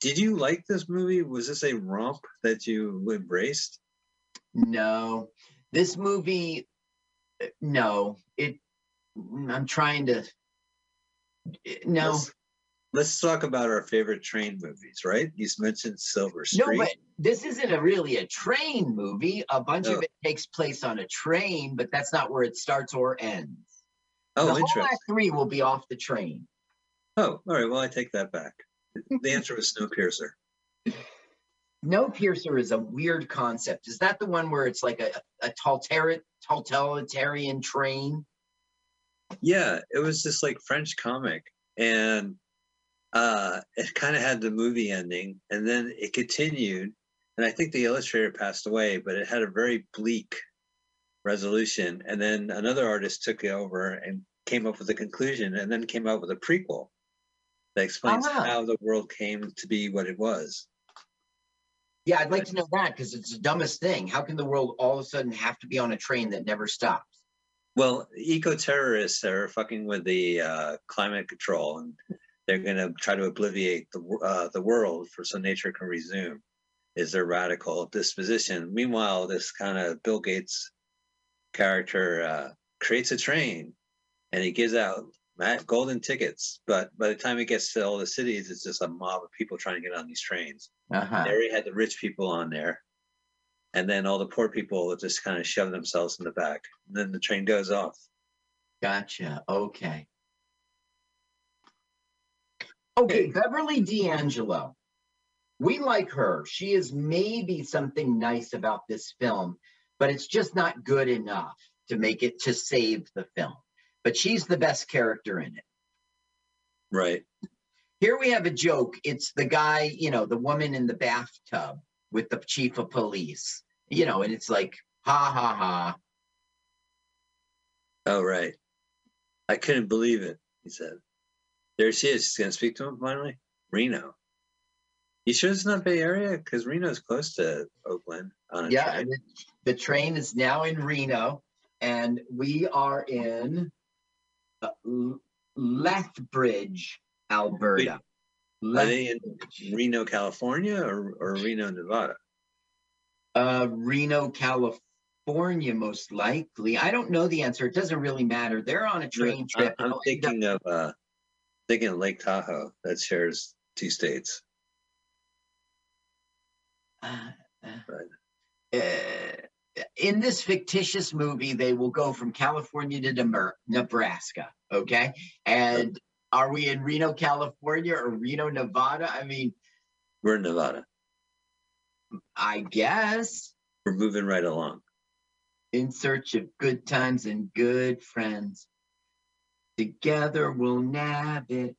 did you like this movie? Was this a romp that you embraced? no, this movie, uh, no, it. I'm trying to. No, Let's, talk about our favorite train movies, right? You mentioned Silver no, but this isn't a really a train movie. A bunch Oh. of it takes place on a train, but that's not where it starts or ends. oh, the whole interesting. Act Three will be off the train. Oh, all right. Well, I take that back. The answer was Snowpiercer. No piercer is a weird concept. Is that the one where it's like a, a totalitarian, totalitarian train? Yeah, it was just like French comic, and uh, it kind of had the movie ending, and then it continued. And I think the illustrator passed away, but it had a very bleak resolution. And then another artist took it over and came up with a conclusion, and then came out with a prequel that explains Ah. how the world came to be what it was. Yeah, I'd like to know that because it's the dumbest thing. How can the world all of a sudden have to be on a train that never stops? Well, eco terrorists are fucking with the uh, climate control, and they're going to try to obliviate the uh, the world for so nature can resume. Is their radical disposition? Meanwhile, this kind of Bill Gates character uh, creates a train, and he gives out golden tickets. But by the time it gets to all the cities, it's just a mob of people trying to get on these trains. Uh-huh. They already had the rich people on there. And then all the poor people just kind of shove themselves in the back. And then the train goes off. Gotcha. Okay. Okay, Beverly D'Angelo. We like her. She is maybe something nice about this film, but it's just not good enough to make it to save the film. But she's the best character in it. Right. Here we have a joke. It's the guy, you know, the woman in the bathtub with the chief of police, you know, and it's like, ha ha ha. Oh, right. I couldn't believe it, he said. There she is. She's going to speak to him finally. Reno. You sure it's not Bay Area? Because Reno's close to Oakland. On a Yeah, train. the, train is now in Reno, and we are in uh, Lethbridge, Alberta. Are they in Reno, California or, or Reno, Nevada? Uh, Reno, California, most likely. I don't know the answer. It doesn't really matter. They're on a train I'm, trip. I'm They'll thinking of uh, thinking Lake Tahoe that shares two states. Uh, Right. uh, in this fictitious movie, they will go from California to Nemer- Nebraska. Okay. And are we in Reno, California or Reno, Nevada? I mean, We're in Nevada. I guess We're moving right along. in search of good times and good friends. Together we'll nab it.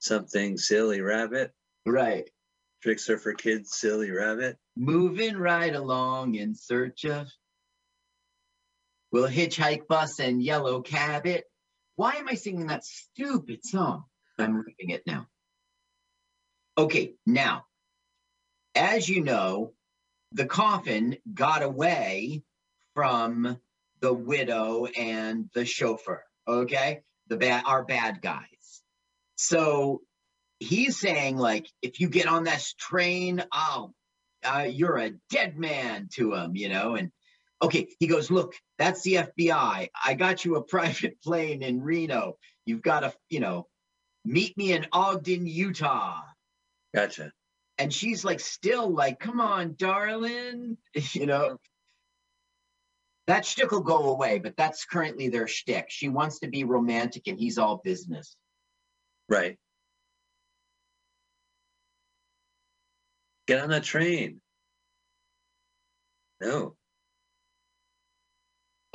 Something silly rabbit. Right. Tricks are for kids, silly rabbit. Moving right along in search of. We'll hitchhike bus and yellow cab it. Why am I singing that stupid song? I'm reading it now. Okay, now, as you know, the coffin got away from the widow and the chauffeur. Okay, the bad, our bad guys. So he's saying like, if you get on this train, oh, uh, you're a dead man to him, you know. And okay, he goes, look, that's the FBI. I got you a private plane in Reno. You've got to, you know, meet me in Ogden, Utah. Gotcha. and she's like still like, come on, darling. You know. That shtick will go away, but that's currently their shtick. She wants to be romantic and he's all business. Right. Get on that train. No.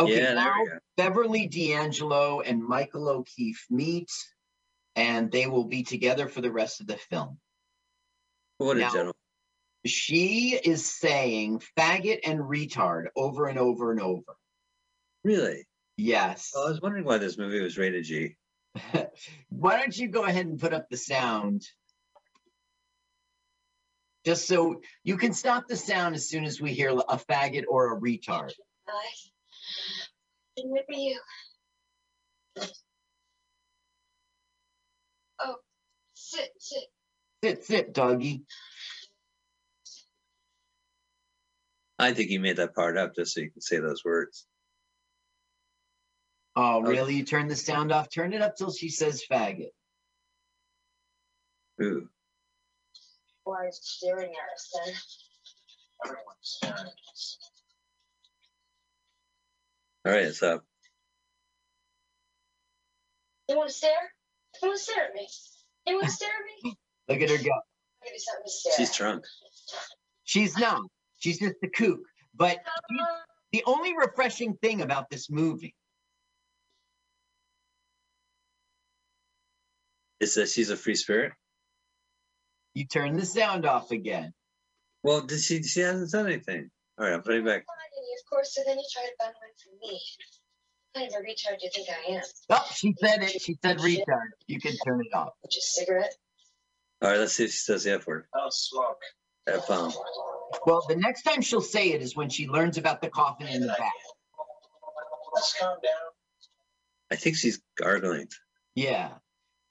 Okay, yeah, now there we go. Beverly D'Angelo and Michael O'Keefe meet, and they will be together for the rest of the film. What a gentleman. She is saying faggot and retard over and over and over. Really? Yes. Well, I was wondering why this movie was rated G. Why don't you go ahead and put up the sound? Just so you can stop the sound as soon as we hear a faggot or a retard. I remember you. Oh, sit, sit. Sit, sit, doggy. I think he made that part up just so you can say those words. Oh, Okay. really? You turn the sound off? Turn it up till she says faggot. Ooh. Why is staring at us then? Everyone's staring at us. All right, it's up. You want to stare? You want to stare at me? You want to stare at me? Look at her go. Maybe something to stare She's at. drunk. She's not. She's just a kook. But Uh, the only refreshing thing about this movie, Is that she's a free spirit? you turn the sound off again. Well, did she? She hasn't said anything. All right, I'm putting it back. finding you, of course, so then you try to find one for me. Kind of a retard you think I am? Oh, she said it. She said retard. You can turn it off. Just cigarette? All right, let's see if she says the F word. I'll smoke. F bomb. Well, the next time she'll say it is when she learns about the coffin in the back. Let's calm down. I think she's gargling. Yeah.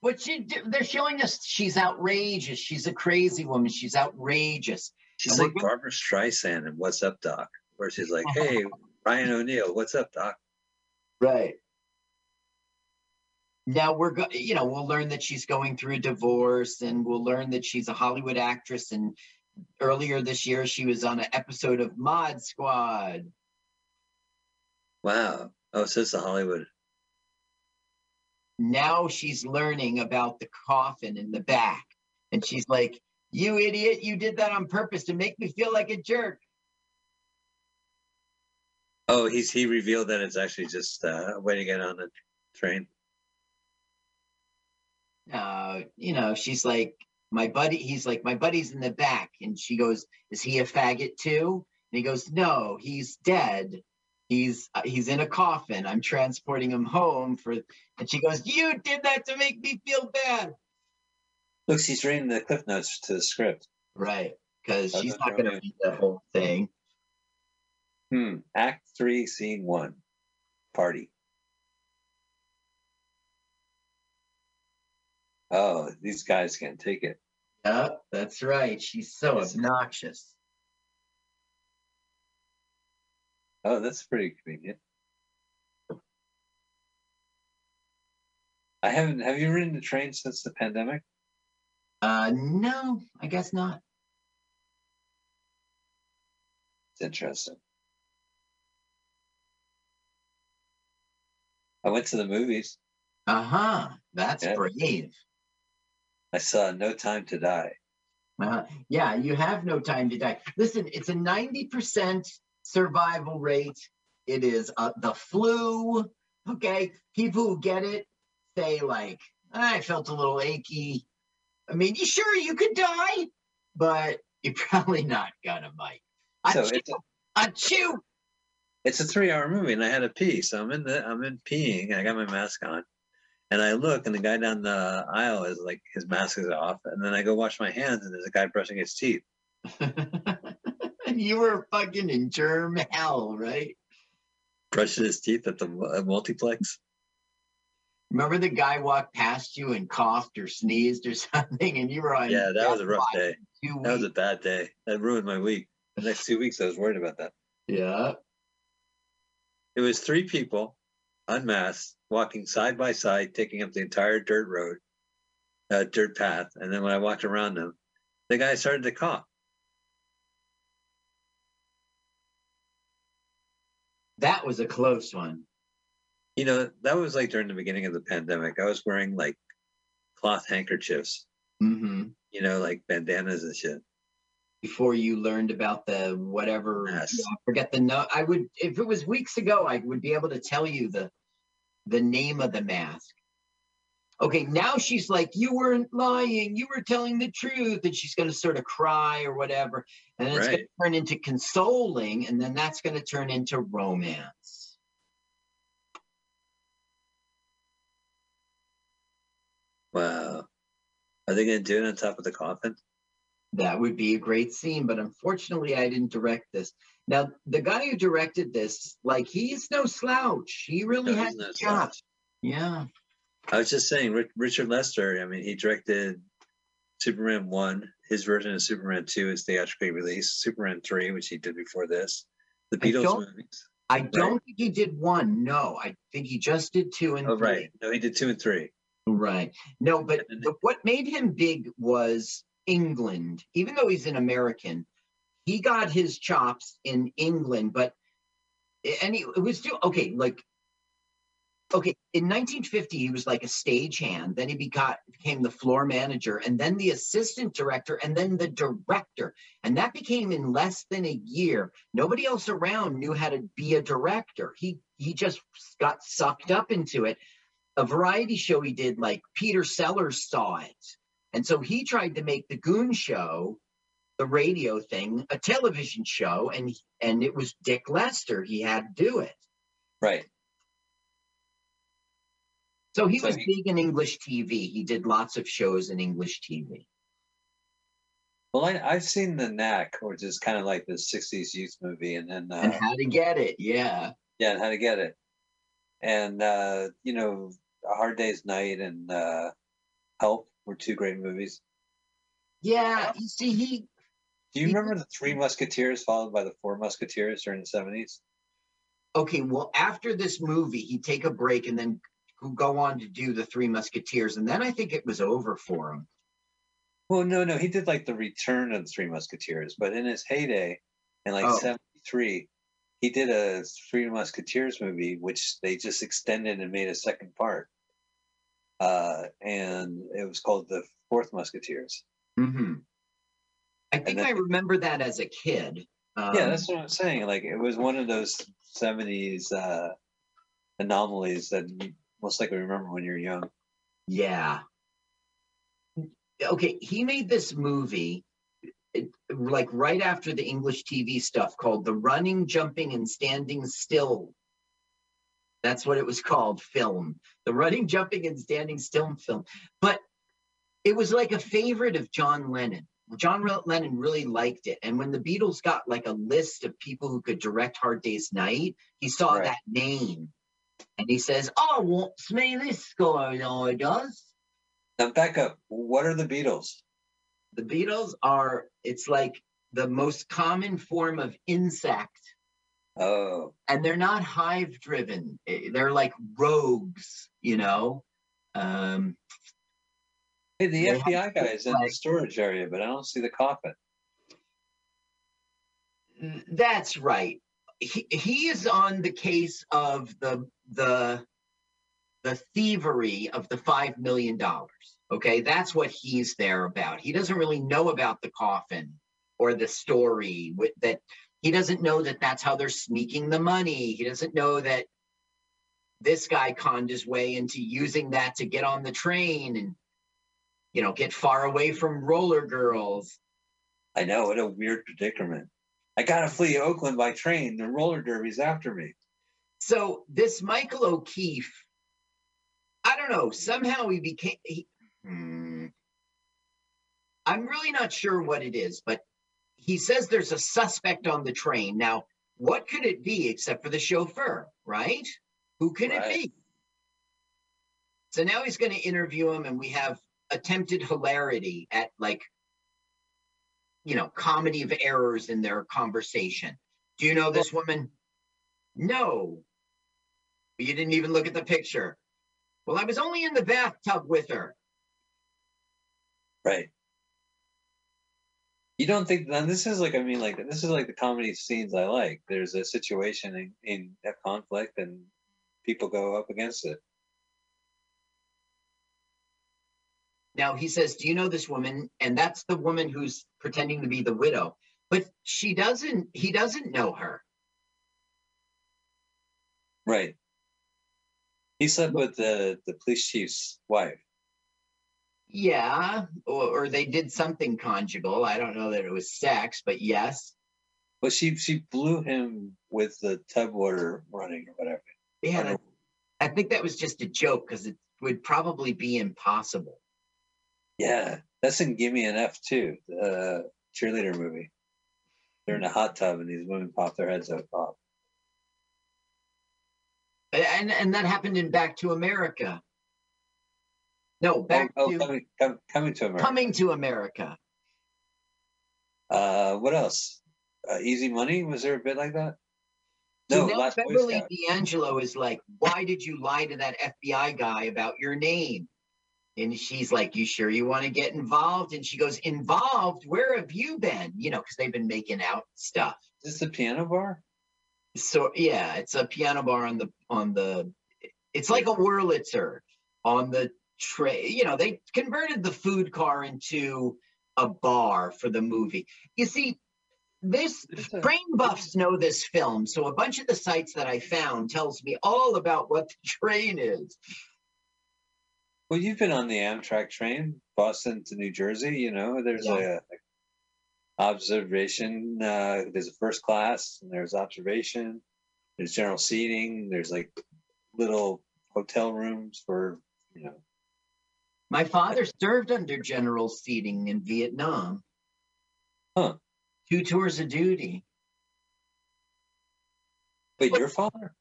But she, they're showing us she's outrageous. She's a crazy woman. She's outrageous. She's And like gonna- Barbra Streisand and What's Up, Doc? Where she's like, uh-huh. hey, Ryan O'Neal, what's up, Doc? Right. Now we're going, you know, we'll learn that she's going through a divorce and we'll learn that she's a Hollywood actress and earlier this year she was on an episode of Mod Squad. Wow. Oh, it says the Hollywood. Now she's learning about the coffin in the back and she's like, "You idiot, you did that on purpose to make me feel like a jerk." Oh, he's he revealed that it's actually just uh, way to get on the train. uh, you know, she's like, my buddy, he's like, my buddy's in the back. And she goes, is he a faggot too? And he goes, no, he's dead. He's uh, he's in a coffin. I'm transporting him home for. And she goes, you did that to make me feel bad. Looks, he's reading the cliff notes to the script. Right, because she's not going to read the whole thing. Hmm. Act three, scene one. Party. Oh, these guys can't take it. Yep, that's right. She's so obnoxious. Oh, that's pretty convenient. I haven't. Have you ridden the train since the pandemic? Uh, no, I guess not. It's interesting. I went to the movies. Uh huh. That's Yeah. brave. I saw No Time to Die. Uh, yeah, you have no time to die. Listen, it's a 90% survival rate. It is uh, the flu. Okay. People who get it say, like, I felt a little achy. I mean, you sure you could die, but you're probably not gonna, Mike. So it's a, achoo. it's a three-hour movie, and I had to pee. So I'm in the I'm in peeing. I got my mask on, and I look, and the guy down the aisle is like his mask is off, and then I go wash my hands, and there's a guy brushing his teeth. and you were fucking in germ hell, right? Brushing his teeth at the multiplex. Remember the guy walked past you and coughed or sneezed or something, and you were on Yeah, that was a rough day. That was a bad day. That ruined my week. The next two weeks, I was worried about that. Yeah. It was three people, unmasked, walking side by side, taking up the entire dirt road, uh, dirt path. And then when I walked around them, The guy started to cough. That was a close one. You know, that was like during the beginning of the pandemic. I was wearing like cloth handkerchiefs, hmm you know, like bandanas and shit. Before you learned about the whatever, Yes. I forget the no. I would, if it was weeks ago, I would be able to tell you the the name of the mask. Okay, now she's like, you weren't lying, you were telling the truth, and she's going to sort of cry or whatever, and then it's going to turn into consoling, and then that's going to turn into romance. Wow. Are they going to do it on top of the coffin? That would be a great scene, but unfortunately, I didn't direct this. Now, the guy who directed this, like, he's no slouch. He really No, had he's no job. Yeah. I was just saying, Richard Lester, I mean, he directed Superman 1. His version of Superman 2 is theatrically released. Superman 3, which he did before this. The I Beatles don't- movies. I don't think he did one. No, I think he just did two and Oh, three. right. No, he did 2 and 3. Right. No, but the, what made him big was England. Even though he's an American, he got his chops in England. But and it was still okay. Like okay, in 1950, he was like a stagehand. Then he became the floor manager, and then the assistant director, and then the director. And that became in less than a year. Nobody else around knew how to be a director. He he just got sucked up into it a variety show he did, like Peter Sellers saw it. And so he tried to make the Goon Show, the radio thing, a television show, and and it was Dick Lester. He had to do it. Right. So he So was he- big in English TV. He did lots of shows in English TV. Well, I, I've seen The Knack, which is kind of like the 60s youth movie. And then, and uh, how to get it. Yeah. yeah, and How to Get It. And, uh, you know, A Hard Day's Night and uh, Help were two great movies. Yeah. You see, he Do you remember the Three Musketeers followed by the Four Musketeers during the 70s? okay, well, after this movie, he'd take a break and then go on to do the Three Musketeers. And then I think it was over for him. Well, no, no, he did like the Return of the Three Musketeers, but in his heyday, in like Oh. '73, he did a Three Musketeers movie, which they just extended and made a second part, uh, and it was called the Fourth Musketeers. hmm I think then- I remember that as a kid. Um, yeah, that's what I'm saying. Like it was one of those '70s uh, anomalies that you most likely remember when you're young. Yeah. Okay, he made this movie it- like right after the English TV stuff called The Running, Jumping, and Standing Still. That's what it was called, film. The Running, Jumping, and Standing Still film. But it was like a favorite of John Lennon. John Lennon really liked it. And when the Beatles got like a list of people who could direct Hard Day's Night, he saw Right. that name. And he says, Oh, what's me this guy now does? Now back up. What are the Beatles? The Beatles are, it's like the most common form of insect, Oh, and they're not hive driven. Eh, They're like rogues, you know? Um, hey, the They FBI guy is in the storage area, but I don't see the coffin. that's right. He, he is on the case of the the the thievery of the five million dollars. Okay, that's what he's there about. He doesn't really know about the coffin or the story with, that. He doesn't know that that's how they're sneaking the money. He doesn't know that this guy conned his way into using that to get on the train and you know get far away from roller girls. I know, what a weird predicament. I gotta flee Oakland by train. The roller derby's after me. So this Michael O'Keefe, I don't know. Somehow he became. He, hmm, I'm really not sure what it is, but he says there's a suspect on the train. Now, what could it be except for the chauffeur, right? Who can it be? So now he's going to interview him, and we have attempted hilarity at like, you know, comedy of errors in their conversation. Do you know this woman? No. You didn't even look at the picture. Well, I was only in the bathtub with her. Right. You don't think then this is like I mean like this is like the comedy scenes I like. There's a situation in, in a conflict and people go up against it. Now he says, Do you know this woman? And that's the woman who's pretending to be the widow. But she doesn't, he doesn't know her. Right. He slept with the the police chief's wife. Yeah, or, or they did something conjugal. I don't know that it was sex, but yes. But she she blew him with the tub water running or whatever. Yeah, that- I think that was just a joke because it would probably be impossible. Yeah, that's in Gimme an F too, the cheerleader movie. They're in a hot tub and these women pop their heads up. Pop. And and that happened in Back to America. No, back oh, to coming, com- coming to America. coming to America. Uh, what else? Uh, Easy Money? Was there a bit like that? No, Last Beverly D'Angelo is like, why did you lie to that FBI guy about your name? And she's like, you sure you want to get involved? And she goes, involved? Where have you been? You know, because they've been making out stuff. Is this a piano bar? So yeah, it's a piano bar on the on the. It's like a Wurlitzer on the tray. You know, they converted the food car into a bar for the movie. You see, this brain buffs know this film, so a bunch of the sites that I found tells me all about what the train is. Well, you've been on the Amtrak train, Boston to New Jersey. You know, there's Yeah. a, observation. Uh, there's a first class, and there's observation. There's general seating. There's like little hotel rooms for you know. My father served under general seating in Vietnam. Huh. Two tours of duty. Wait, What- your father?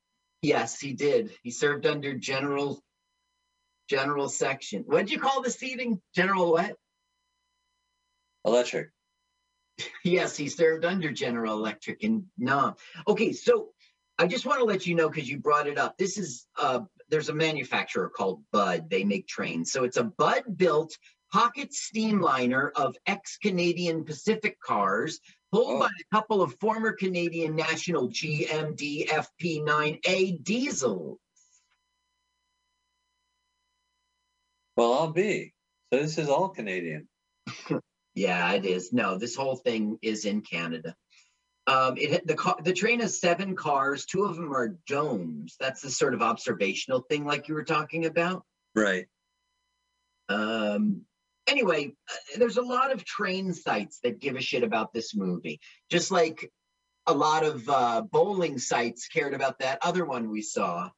Yes, he did. He served under general general section. What'd you call the seating? General what? Electric. Yes, he served under General Electric in Nam. Okay, so I just want to let you know because you brought it up. This is uh there's a manufacturer called Bud. They make trains. So it's a Bud built pocket streamliner of ex-Canadian Pacific cars pulled Oh. by a couple of former Canadian National GMD FP9A diesel. Well, I'll be. So this is all Canadian. Yeah, it is. No, this whole thing is in Canada. Um, it had- the car, the train has seven cars. Two of them are domes. That's the sort of observational thing, like you were talking about. Right. Um, anyway, uh, there's a lot of train sites that give a shit about this movie, just like a lot of uh, bowling sites cared about that other one we saw.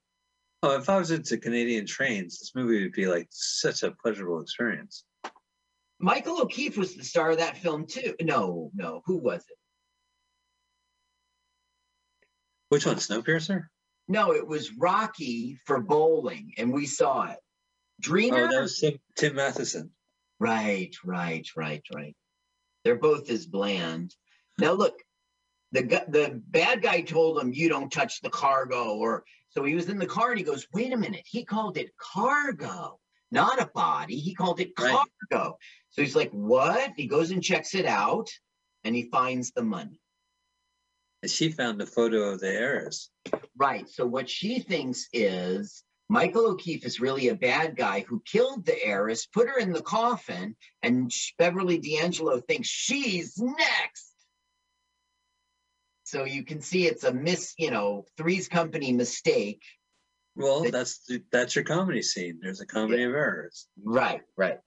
Oh, if I was into Canadian trains, this movie would be like such a pleasurable experience. Michael O'Keefe was the star of that film too. No, no, who was it? Which one, Snowpiercer? No, it was Rocky for bowling, and we saw it. Dreamer. Oh, that was Tim, Tim Matheson. Right, right, right, right. They're both as bland. Now look, the the bad guy told him you don't touch the cargo, or so he was in the car and he goes, wait a minute, he called it cargo, not a body. He called it Right. cargo. So he's like, what? He goes and checks it out, and he finds the money. And she found a photo of the heiress. Right. So what she thinks is Michael O'Keefe is really a bad guy who killed the heiress, put her in the coffin, and Beverly D'Angelo thinks she's next. So you can see it's a miss, you know, Three's Company mistake. Well, that's that's your comedy scene. There's a comedy of errors. Right, right.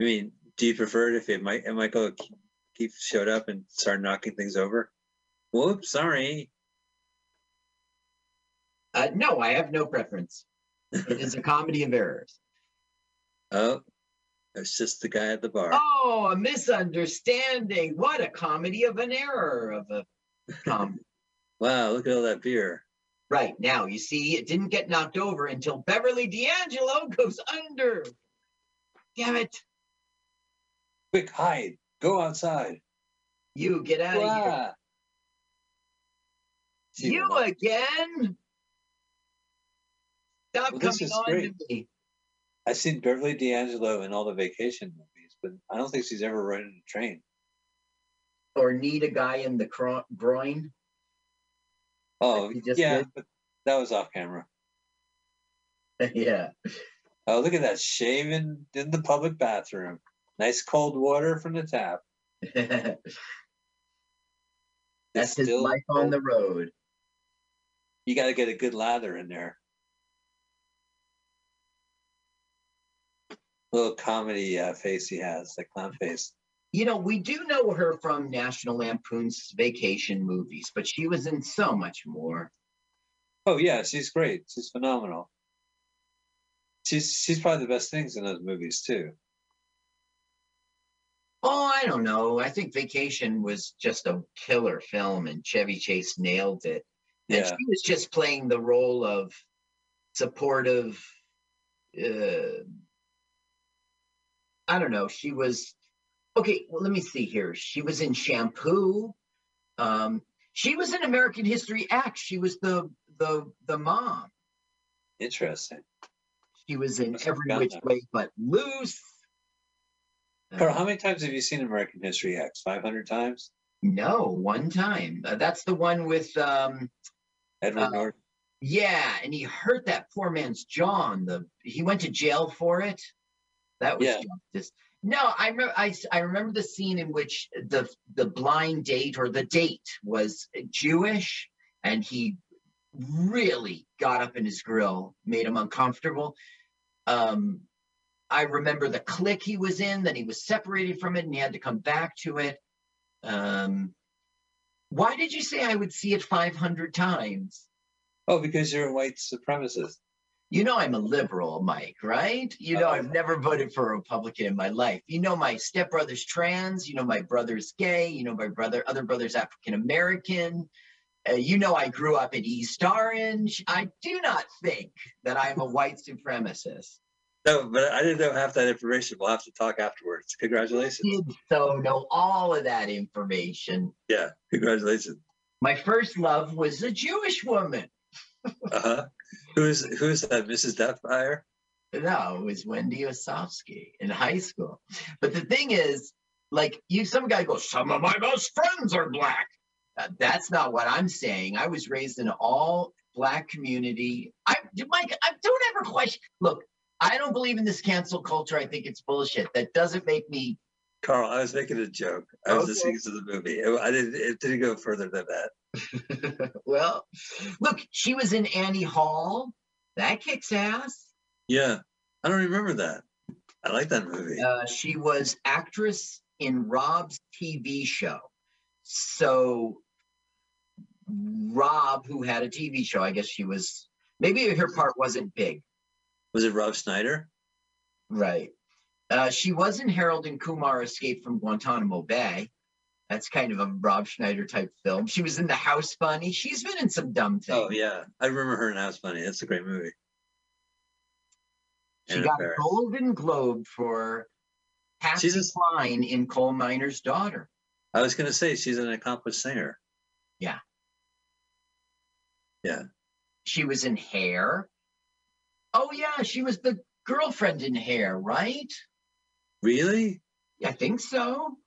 I mean, do you prefer it if it might, if Michael O'Keefe showed up and started knocking things over? Whoops, sorry. Uh, no, I have no preference. It is a comedy of errors. Oh, it's just the guy at the bar. Oh, a misunderstanding. What a comedy of an error of a comedy. Wow, look at all that beer. Right now, you see, it didn't get knocked over until Beverly D'Angelo goes under. Damn it. Quick, hide. Go outside. You get out of here. See, You well, again? Stop Well, coming on great. to me. I've seen Beverly D'Angelo in all the vacation movies, but I don't think she's ever ridden a train. or need a guy in the cro- groin. Oh, just yeah, that was off camera. yeah. Oh, look at that shaving in the public bathroom. Nice cold water from the tap. That's his life on the road. You got to get a good lather in there. Little comedy uh, face he has, that clown face. You know, we do know her from National Lampoon's Vacation movies, but she was in so much more. Oh yeah, she's great. She's phenomenal. She's she's probably the best things in those movies too. Oh, I don't know. I think Vacation was just a killer film, and Chevy Chase nailed it. And Yeah. she was just playing the role of supportive. Uh, I don't know. She was okay. Well, let me see here. She was in Shampoo. Um, she was in American History X. She was the the the mom. Interesting. She was in Every Which that. Way But Loose. Carl, Uh, how many times have you seen American History X? Five hundred times. no, one time. Uh, that's the one with um, Edward Uh, Norton. Yeah, and he hurt that poor man's jaw. The he went to jail for it. That was Yeah. justice. No, I remember. I, I remember the scene in which the the blind date or the date was Jewish, and he really got up in his grill, made him uncomfortable. Um, I remember the clique he was in. Then he was separated from it, and he had to come back to it. Um, why did you say I would see it five hundred times? Oh, because you're a white supremacist. You know I'm a liberal, Mike, right? You know. I've never voted for a Republican in my life. You know my stepbrother's trans. You know my brother's gay. You know my brother, other brother's African American. Uh, you know I grew up in East Orange. I do not think that I'm a white supremacist. No, but I didn't know half that information. We'll have to talk afterwards. Congratulations. Did so know all of that information. Yeah, congratulations. My first love was a Jewish woman. Uh-huh. Who's who's that? Mrs. Deathfire? No, it was Wendy Osofsky in high school. But the thing is, like, you, some guy goes, "Some of my best friends are black." Uh, that's not what I'm saying. I was raised in an all black community. I, Mike, I don't ever question. Look, I don't believe in this cancel culture. I think it's bullshit. That doesn't make me. Carl, I was making a joke. I was Okay. listening to the movie. I didn't. It didn't go further than that. well, look, she was in Annie Hall. That kicks ass. Yeah, I don't remember that. I like that movie. Uh, she was actress in Rob's TV show. So Rob, who had a TV show, I guess she was maybe her part wasn't big, Was it Rob Schneider? right? Uh, she was in Harold and Kumar Escape from Guantanamo Bay. That's kind of a Rob Schneider type film. She was in The House Bunny. She's been in some dumb oh, things. Oh yeah, I remember her in House Bunny. That's a great movie. She Anna got a Golden Globe for Patsy She's a- Cline in Coal Miner's Daughter. I was gonna say she's an accomplished singer. Yeah. Yeah. She was in Hair. Oh yeah, she was the girlfriend in Hair, right? Really? I think so.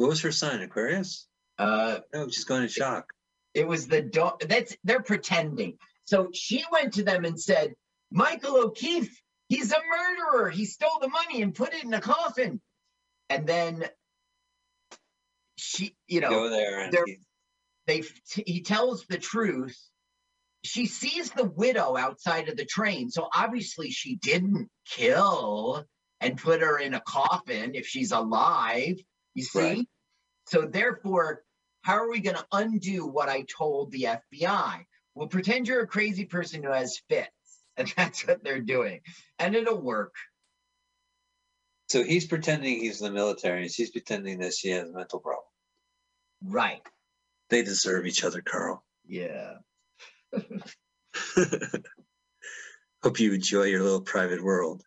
What was her sign? Aquarius? Uh, No, she's going in shock. it was the dog. That's they're pretending. So she went to them and said, "Michael O'Keefe, he's a murderer. He stole the money and put it in a coffin." And then she, you know, Go there they're- he- they he tells the truth. She sees the widow outside of the train, so obviously she didn't kill and put her in a coffin if she's alive. You see? Right. So therefore, how are we going to undo what I told the FBI? Well, pretend you're a crazy person who has fits, and that's what they're doing, and it'll work. so he's pretending he's in the military, and she's pretending that she has a mental problem. Right? They deserve each other, Carl. Yeah. Hope you enjoy your little private world.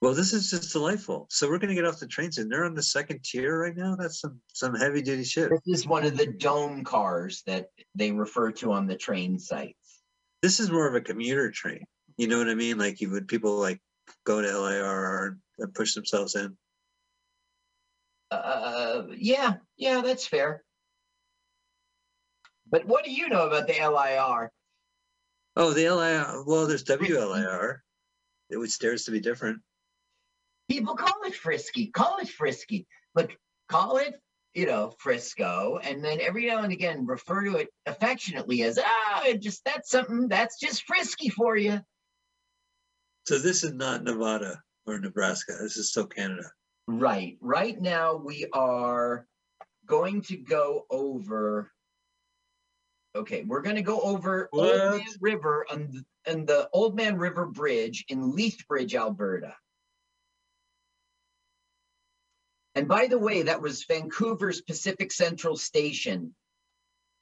Well, this is just delightful. So we're going to get off the trains, and they're on the second tier right now. That's some some heavy duty shit. This is one of the dome cars that they refer to on the train sites. This is more of a commuter train. You know what I mean? Like you would people like go to LIRR and push themselves in. Uh, yeah, yeah, that's fair. But what do you know about the LIR? Oh, the LIR. Well, there's WLIR, which dares to be different. People call it frisky. Call it frisky. but call it, you know, Frisco, and then every now and again refer to it affectionately as ah, it just that's something that's just frisky for you. So this is not Nevada or Nebraska. This is still Canada. Right. Right now we are going to go over. Okay, we're going to go over Old Man River on the, on the Old Man River Bridge in Lethbridge, Alberta. And by the way, that was Vancouver's Pacific Central Station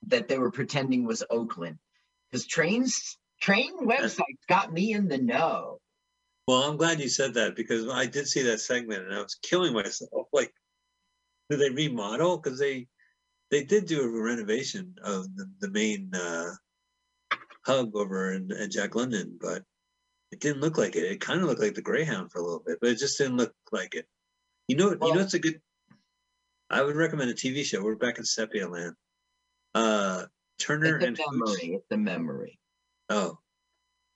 that they were pretending was Oakland. Because trains, train websites got me in the know. Well, I'm glad you said that because I did see that segment and I was killing myself. Like, did they remodel? Because they they did do a renovation of the, the main uh, hub over in, in Jack London, but it didn't look like it. It kind of looked like the Greyhound for a little bit, but it just didn't look like it. You know, you know, it's a good. I would recommend a TV show. We're back in Sepia Land. Uh, Turner and Hooch. memory. It's a memory. Oh,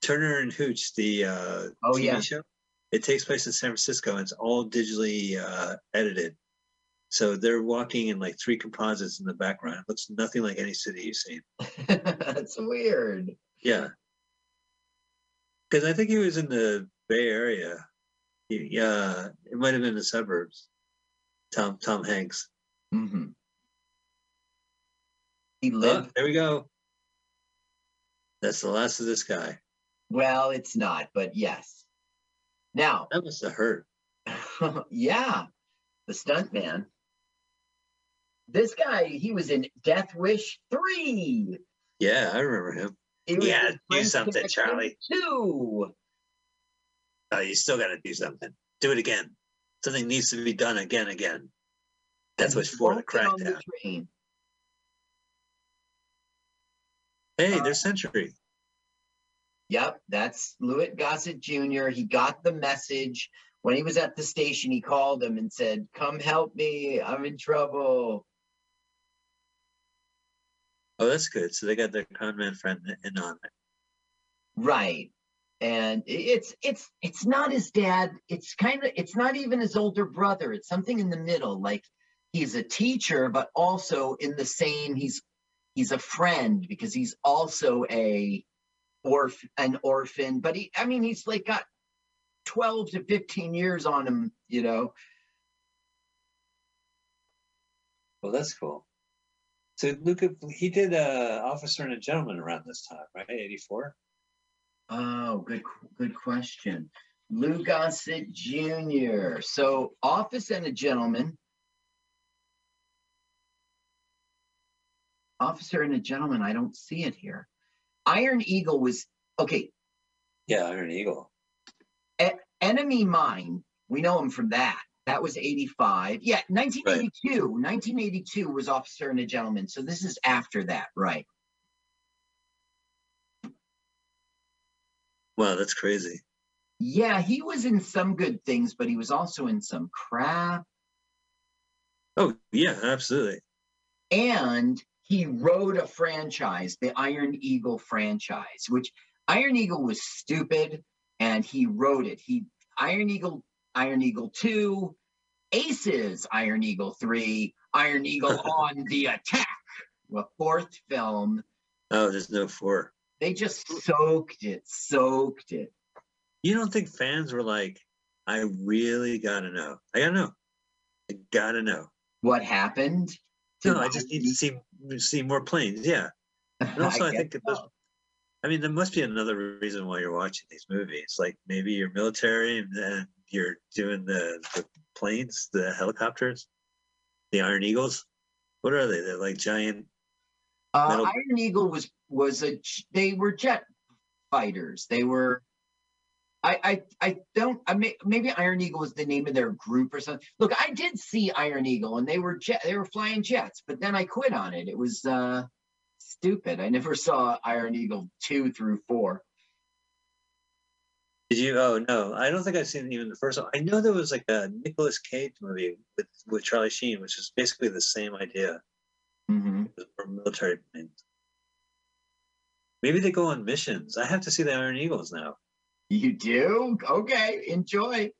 Turner and Hooch, the uh, Oh, TV yeah. show. It takes place in San Francisco. And it's all digitally uh, edited, so they're walking in like three composites in the background. It looks nothing like any city you've seen. That's weird. Yeah, because I think he was in the Bay Area. Yeah, it might have been the suburbs. Tom Tom Hanks. Mm-hmm. He Oh, lived. there we go. That's the last of this guy. Well, it's not, but yes. Now, That must have hurt. yeah, the stuntman. This guy, he was in Death Wish 3. Yeah, I remember him. Yeah, do something, Charlie. 2. Oh, you still got to do something. Do it again. Something needs to be done again, again. That's what's for the crackdown. the. Hey, Uh, there's Century. Yep, that's Louis Gossett Jr. He got the message. When he was at the station, he called him and said, Come help me. I'm in trouble. Oh, that's good. So they got their conman friend in on it. Right. And it's it's it's not his dad. It's kind of it's not even his older brother. It's something in the middle. Like he's a teacher, but also in the same he's he's a friend because he's also a orph an orphan. But he I mean he's like got 12 to 15 years on him, you know. Well, that's cool. So Luca, he did uh, Officer and a Gentleman around this time, right? 84? Oh, good good question. Lou Gossett Jr. So Office and a Gentleman. Officer and a Gentleman, I don't see it here. Iron Eagle was okay. Yeah, Iron Eagle. Enemy Mine, we know him from that. That was 85. Yeah, 1982. 1982 was Officer and a Gentleman. So this is after that, right? Wow, that's crazy. Yeah, he was in some good things, but he was also in some crap. Oh, yeah, absolutely. and he wrote a franchise, the Iron Eagle franchise, which Iron Eagle was stupid, and he wrote it. He Iron Eagle, Iron Eagle 2, Aces, Iron Eagle 3, Iron Eagle on the Attack, the fourth film. Oh, there's no four. They just soaked it, soaked it. You don't think fans were like, I really gotta know. I gotta know. I gotta know. What happened? No, I just need to see see more planes. Yeah. And also, I, guess think it does. so. I mean, there must be another reason why you're watching these movies. Like maybe you're military and then you're doing the, the planes, the helicopters, the Iron Eagles. What are they? They're like giant. Uh, Iron Eagle was was a they were jet fighters. They were. I I I don't. I may, maybe Iron Eagle was the name of their group or something. Look, I did see Iron Eagle, and they were jet. They were flying jets, but then I quit on it. It was uh stupid. I never saw Iron Eagle two through four. Did you? Oh no, I don't think I've seen even the first one. I know there was like a Nicolas Cage movie with with Charlie Sheen, which is basically the same idea hmm for military planes. Maybe they go on missions. I have to see the Iron Eagles now. You do? Okay, enjoy.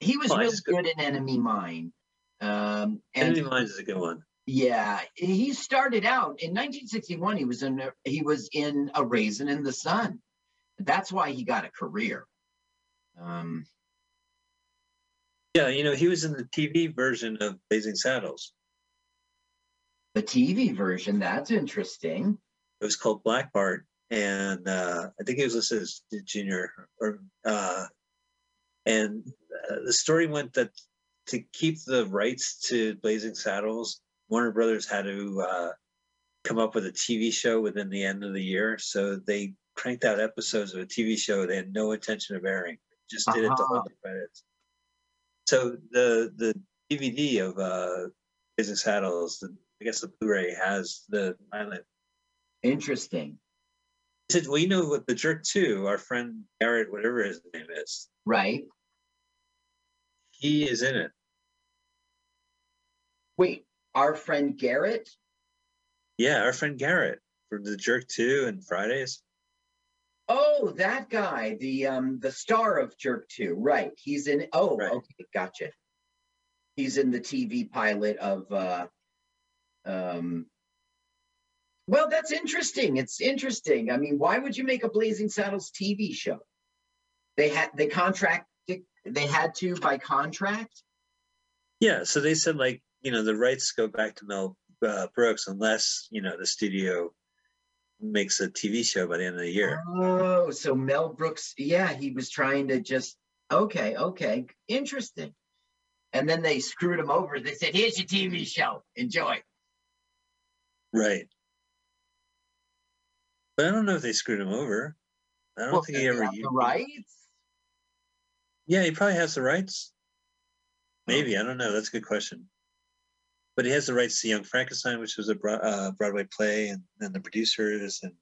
He was I really good in Enemy Mine. Um, and Enemy Mines is a good one. yeah, he started out in 1961. He was in a, he was in A Raisin in the Sun. That's why he got a career. Um, Yeah, you know, he was in the TV version of Blazing Saddles. The TV version, that's interesting. It was called Black Bart, and uh, I think he was listed as junior. Or uh, and uh, the story went that to keep the rights to Blazing Saddles, Warner Brothers had to uh, come up with a TV show within the end of the year. So they cranked out episodes of a TV show they had no intention of airing. Just did it to Uh-huh. hold the credits. So the the DVD of uh, Blazing Saddles, the, I guess the Blu-ray has the pilot Interesting. he said, well, you know what the jerk too, our friend Garrett, whatever his name is, Right. he is in it. Wait, our friend Garrett? Yeah, our friend Garrett from the jerk two and Fridays. Oh, that guy, the um the star of Jerk 2. Right. He's in oh, Right. okay, gotcha. He's in the TV pilot of uh um well, that's interesting. It's interesting. I mean, why would you make a Blazing Saddles TV show? They had they contract they had to by contract. Yeah, so they said like you know the rights go back to Mel uh, Brooks unless you know the studio makes a TV show by the end of the year. Oh, so Mel Brooks, yeah, he was trying to just okay, okay, interesting. And then they screwed him over. They said, "Here's your TV show. Enjoy." Right. But I don't know if they screwed him over. I don't Well, think he ever. have the used- rights. Yeah, he probably has the rights. Maybe I don't know. That's a good question. But he has the rights to Young Frankenstein, which was a uh, Broadway play, and then the producers and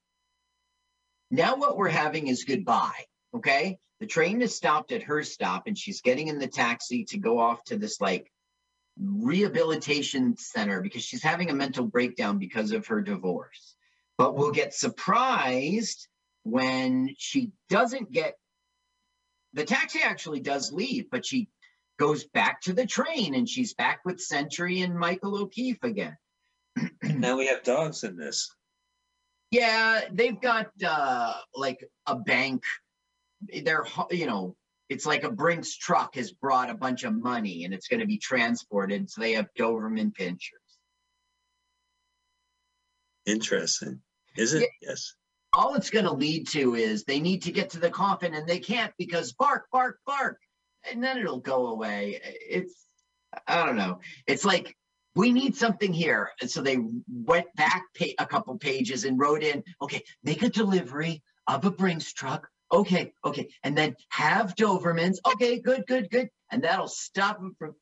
Now what we're having is goodbye. Okay, the train is stopped at her stop, and she's getting in the taxi to go off to this like rehabilitation center because she's having a mental breakdown because of her divorce. But we'll get surprised when she doesn't get the taxi actually does leave, but she goes back to the train and she's back with Century and Michael O'Keefe again. now we have dogs in this. Yeah, they've got uh like a bank. They're you know, it's like a Brinks truck has brought a bunch of money and it's going to be transported. So they have Doberman pinschers. Interesting, is it? Yes. All it's going to lead to is they need to get to the coffin and they can't because bark, bark, bark, and then it'll go away. It's I don't know. It's like we need something here, and so they went back a couple pages and wrote in, okay, make a delivery of a Brinks truck. Okay, okay, and then have Dobermans. Okay, good, good, good, and that'll stop them from.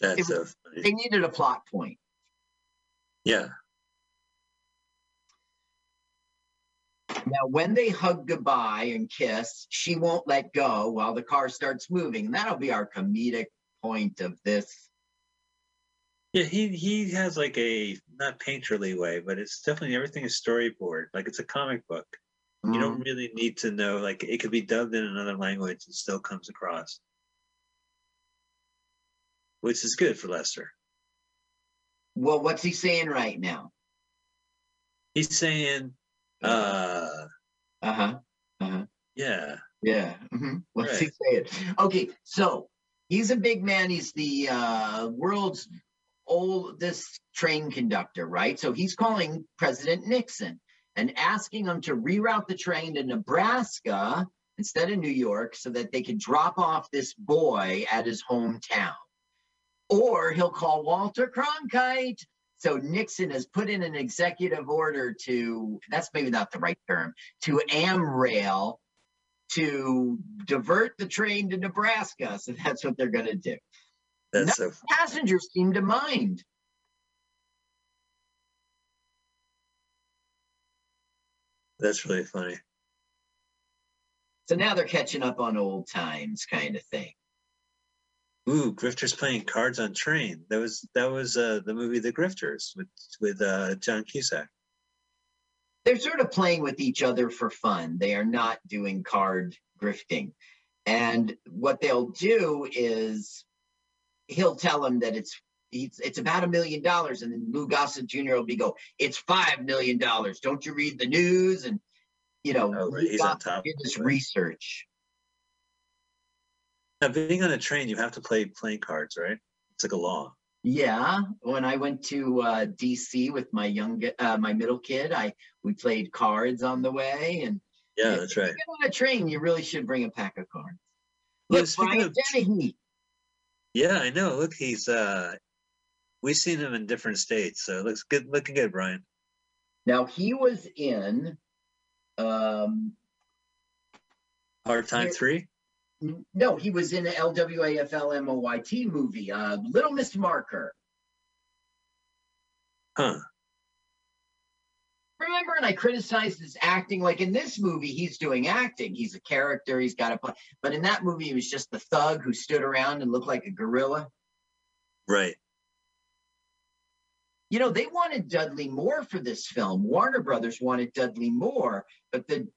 That's It so was- funny. They needed a plot point. Yeah. Now, when they hug goodbye and kiss, she won't let go while the car starts moving. And that'll be our comedic point of this. Yeah, he he has like a not painterly way, but it's definitely everything is storyboard. Like it's a comic book. You don't really need to know. Like it could be dubbed in another language and still comes across, which is good for Lester. Well, what's he saying right now? He's saying, uh, Uh huh. Uh huh. yeah, Yeah. mhm. What's he saying? Okay, so he's a big man. He's the uh, world's oldest train conductor, right? So he's calling President Nixon and asking him to reroute the train to Nebraska instead of New York so that they could drop off this boy at his hometown. Or he'll call Walter Cronkite. So Nixon has put in an executive order to, that's maybe not the right term, to AmRail to divert the train to Nebraska. So that's what they're going to do. That's so. Passengers seem to mind. That's really funny. So now they're catching up on old times, kind of thing. Ooh, Grifters playing cards on train. That was that was uh, the movie The Grifters with with uh, John Cusack. They're sort of playing with each other for fun. They are not doing card grifting. And what they'll do is he'll tell him that it's it's, it's about a million dollars, and then Lou Gossett Jr. will be go, it's five million dollars. Don't you read the news? And you know, Oh, Lou he's on top did this research. Now, being on a train, you have to play playing cards, right? It's like a law. Yeah, when I went to uh, DC with my young, uh, my middle kid, I we played cards on the way, and Yeah, that's right. on a train, you really should bring a pack of cards. Look, speaking Brian Dennehy. Yeah, I know. Look, he's uh, we've seen him in different states, so it looks good. Looking good, Brian. Now he was in, um, Hard Time Yeah. Three. no, he was in the LWAFLMOYT movie, uh, Little Miss Marker. Huh. Remember, and I criticized his acting. Like in this movie, he's doing acting. He's a character. He's got to play. But in that movie, he was just the thug who stood around and looked like a gorilla. Right. You know, they wanted Dudley Moore for this film. Warner Brothers wanted Dudley Moore, but the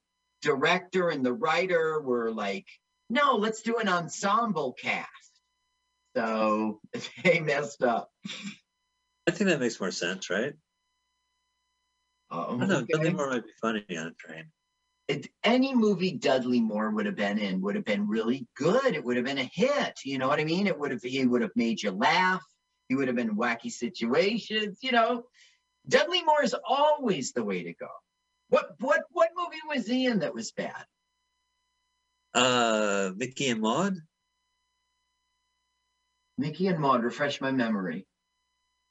director and the writer were like, no, let's do an ensemble cast. So they messed up. I think that makes more sense, right? I know. Okay. Dudley Moore might be funny on a train. It- any movie Dudley Moore would have been in would have been really good. It would have been a hit. You know what I mean? It would have he would have made you laugh. He would have been in wacky situations. You know, Dudley Moore is always the way to go. What what what movie was he in that was bad? Uh, Micki and Maude. Micki and Maude. Refresh my memory.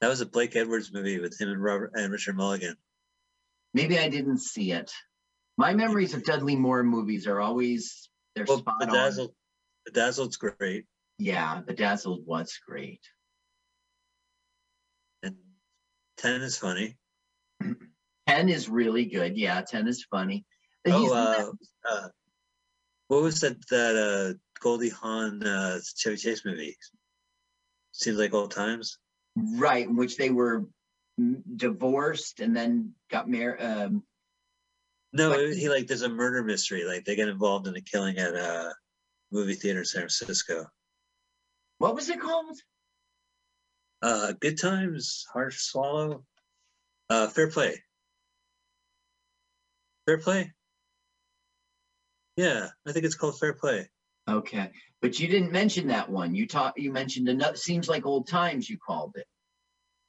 That was a Blake Edwards movie with him and Robert and Richard Mulligan. Maybe I didn't see it. My memories of Dudley Moore movies are always they're Well, spot on. Bedazzled. Bedazzled's great, Yeah, Bedazzled was great. and Ten is funny. Ten is really good. Yeah, Ten is funny. Oh, uh, uh, what was that? That uh, Goldie Hawn uh, Chevy Chase movie? Seems like old times. right, in which they were divorced and then got married. Um, No, he like there's a murder mystery. Like they get involved in a killing at a movie theater in San Francisco. what was it called? Uh, Good Times, Hard to Swallow. Uh, Fair Play. Fair Play. Yeah, I think it's called Fair Play. Okay, but you didn't mention that one. You taught. You mentioned another. Seems like old times. You called it.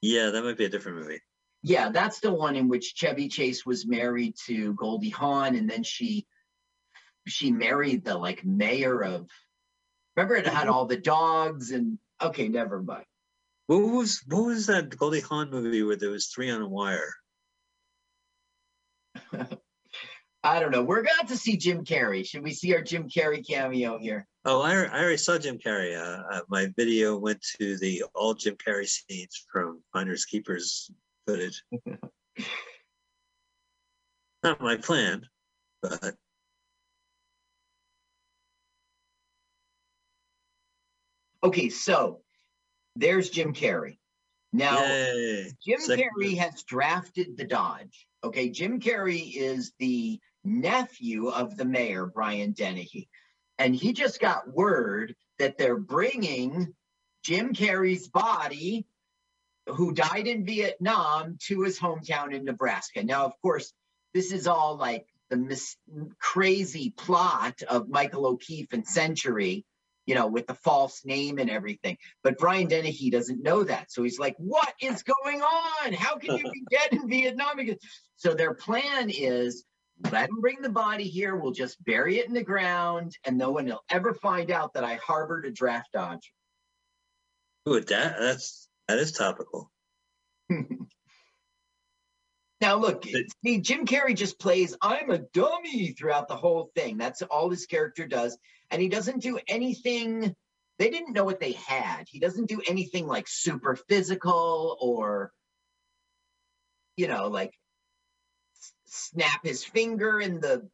Yeah, that might be a different movie. Yeah, that's the one in which Chevy Chase was married to Goldie Hawn, and then she she married the like mayor of. Remember, it had mm-hmm. all the dogs and. Okay, never mind. What was what was that Goldie Hawn movie where there was three on a wire? I don't know. We're about to see Jim Carrey. Should we see our Jim Carrey cameo here? Oh, I, I already saw Jim Carrey. Uh, uh, my video went to the all Jim Carrey scenes from Finders Keepers footage. Not my plan, but Okay, so there's Jim Carrey. Now, yay! Jim Second Carrey has drafted the Dodge. Okay, Jim Carrey is the nephew of the mayor, Brian Dennehy. And he just got word that they're bringing Jim Carrey's body, who died in Vietnam, to his hometown in Nebraska. Now, of course, this is all like the mis- crazy plot of Michael O'Keefe and Century, you know, with the false name and everything. But Brian Dennehy doesn't know that. So he's like, what is going on? How can you be dead in Vietnam? So their plan is let him bring the body here. We'll just bury it in the ground and no one will ever find out that I harbored a draft dodger. Ooh, that that's that is topical. Now, look, see, Jim Carrey just plays, I'm a dummy throughout the whole thing. That's all his character does. And he doesn't do anything, they didn't know what they had. He doesn't do anything like super physical or, you know, like snap his finger in the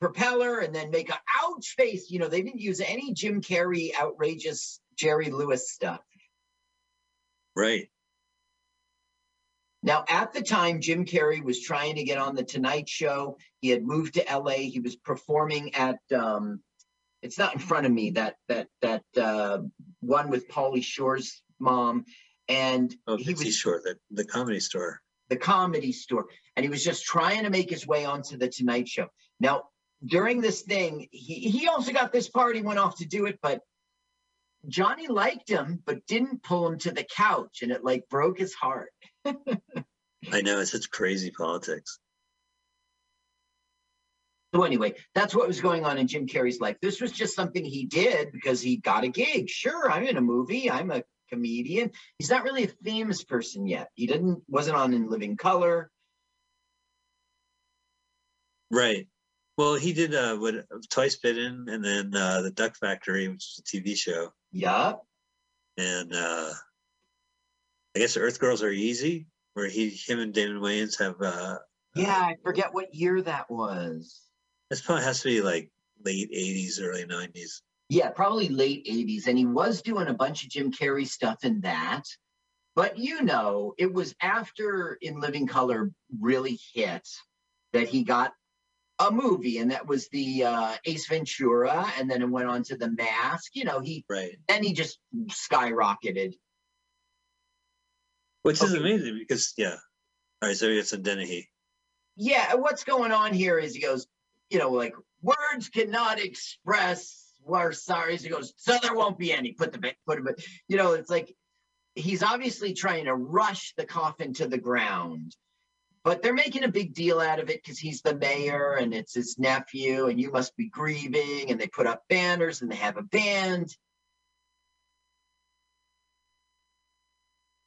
propeller and then make a ouch face. You know, they didn't use any Jim Carrey outrageous Jerry Lewis stuff. Right. Now, at the time, Jim Carrey was trying to get on the Tonight Show. He had moved to LA. He was performing at um, it's not in front of me that that that uh, one with Pauly Shore's mom, and Oh, he was Shore, the, the comedy store. The comedy store, and he was just trying to make his way onto the Tonight Show. Now, during this thing, he he also got this part. He went off to do it, but Johnny liked him, but didn't pull him to the couch, and it like broke his heart. I know it's such crazy politics. So anyway, that's what was going on in Jim Carrey's life. This was just something he did because he got a gig. Sure, I'm in a movie. I'm a comedian. He's not really a famous person yet. He didn't wasn't on In Living Color. Right. Well, he did uh, what Twice Bitten, and then uh, the Duck Factory, which is a TV show, Yup. and uh, I guess Earth Girls Are Easy, where he, him, and Damon Wayans have. Uh, Yeah, I forget what year that was. this probably has to be like late '80s, early '90s. Yeah, probably late 80s. And he was doing a bunch of Jim Carrey stuff in that. But you know, it was after In Living Color really hit that he got a movie, and that was the uh, Ace Ventura, and then it went on to The Mask. You know, he Right. then he just skyrocketed. Which is Okay. amazing because yeah. All right, so it's a Dennehy. Yeah, what's going on here is he goes, you know, like words cannot express our sorries. He goes, so there won't be any. Put the put it, you know, it's like he's obviously trying to rush the coffin to the ground, but they're making a big deal out of it because he's the mayor and it's his nephew, and you must be grieving. And they put up banners and they have a band.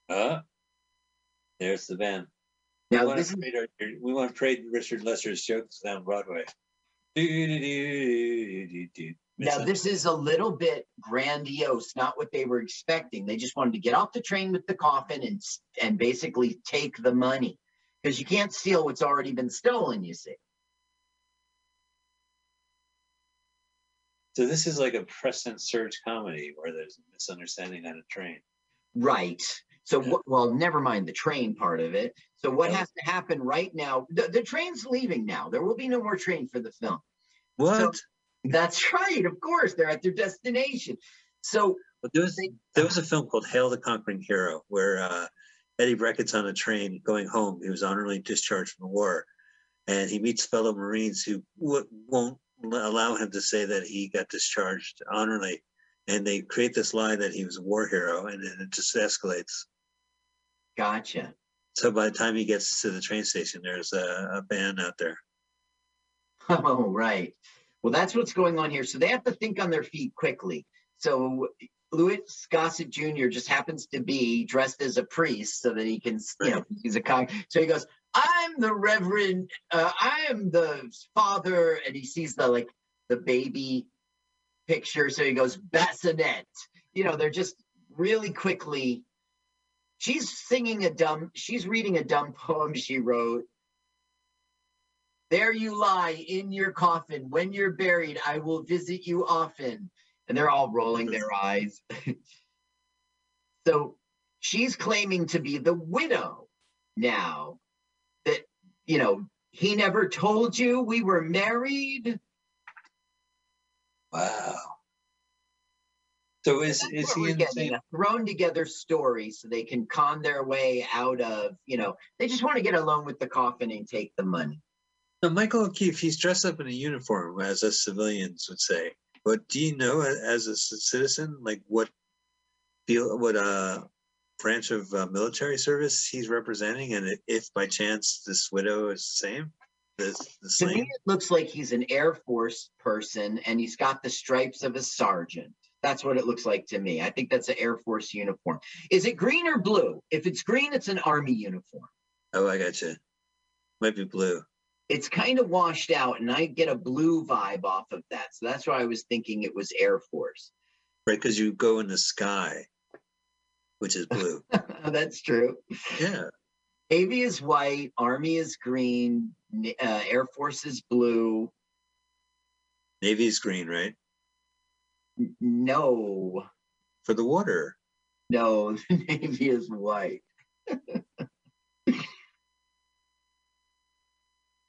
Uh, there's the band. Now we want this to is trade our, we want to trade Richard Lester's jokes down Broadway. Do, do, do, do, do. Now, this is a little bit grandiose, not what they were expecting. They just wanted to get off the train with the coffin and and basically take the money because you can't steal what's already been stolen. You see, So this is like a and search comedy where there's a misunderstanding on a train. right? So, Yeah. what, well, never mind the train part of it. So, what Yeah. has to happen right now? The, the train's leaving now. There will be no more train for the film. What? That's right. Of course, they're at their destination. So, But there was they- there was a film called Hail the Conquering Hero where uh, Eddie Bracken's on a train going home. He was honorably discharged from the war, and he meets fellow Marines who w- won't allow him to say that he got discharged honorably, and they create this lie that he was a war hero, and then it just escalates. gotcha. So by the time he gets to the train station, there's a, a band out there. Oh, right. Well, that's what's going on here. So they have to think on their feet quickly. So Louis Gossett Jr. just happens to be dressed as a priest so that he can, you know, he's a con. So he goes, I'm the Reverend, uh, I am the father. And he sees the like the baby picture. So he goes, bassinet. You know, they're just really quickly. She's singing a dumb, she's reading a dumb poem she wrote. There you lie in your coffin. When you're buried, I will visit you often. And they're all rolling their eyes. so she's claiming to be the widow now. That, you know, he never told you we were married. Wow. So is That's is he in the getting, same? a thrown together story so they can con their way out of, you know, they just want to get alone with the coffin and take the money. Michael O'Keefe, he's dressed up in a uniform, as us civilians would say. But do you know, as a citizen, like what feel what uh branch of uh, military service he's representing, and if by chance this widow is the same, the, the To me, same? it looks like he's an Air Force person and he's got the stripes of a sergeant. That's what it looks like to me. I think that's an Air Force uniform. Is it green or blue? If it's green, it's an Army uniform. Oh, I got you. Might be blue. It's kind of washed out, and I get a blue vibe off of that. So that's why I was thinking it was Air Force. Right, because you go in the sky, which is blue. that's true. yeah. Navy is white, Army is green, uh, Air Force is blue. Navy is green, right? N- No, For the water. no, the Navy is white.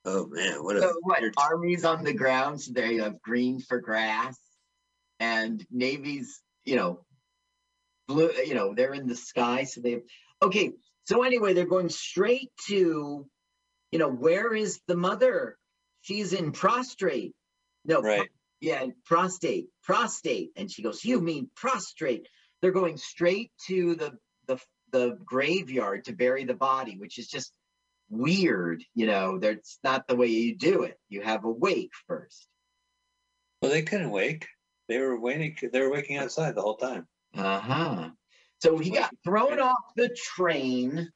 Oh man, what a what? weird- Army's on the ground, so they have green for grass, and Navy's, you know, blue. You know, they're in the sky, so they. Have, okay, so anyway, they're going straight to, you know, where is the mother? She's in prostrate. No, pro- right. yeah, prostate, prostate, and she goes, "You mean prostrate?" They're going straight to the the the graveyard to bury the body, which is just weird. You know, that's not the way you do it. You have a wake first. Well, they couldn't wake. They were waiting. They were waking outside the whole time. Uh huh. So he got thrown off the train,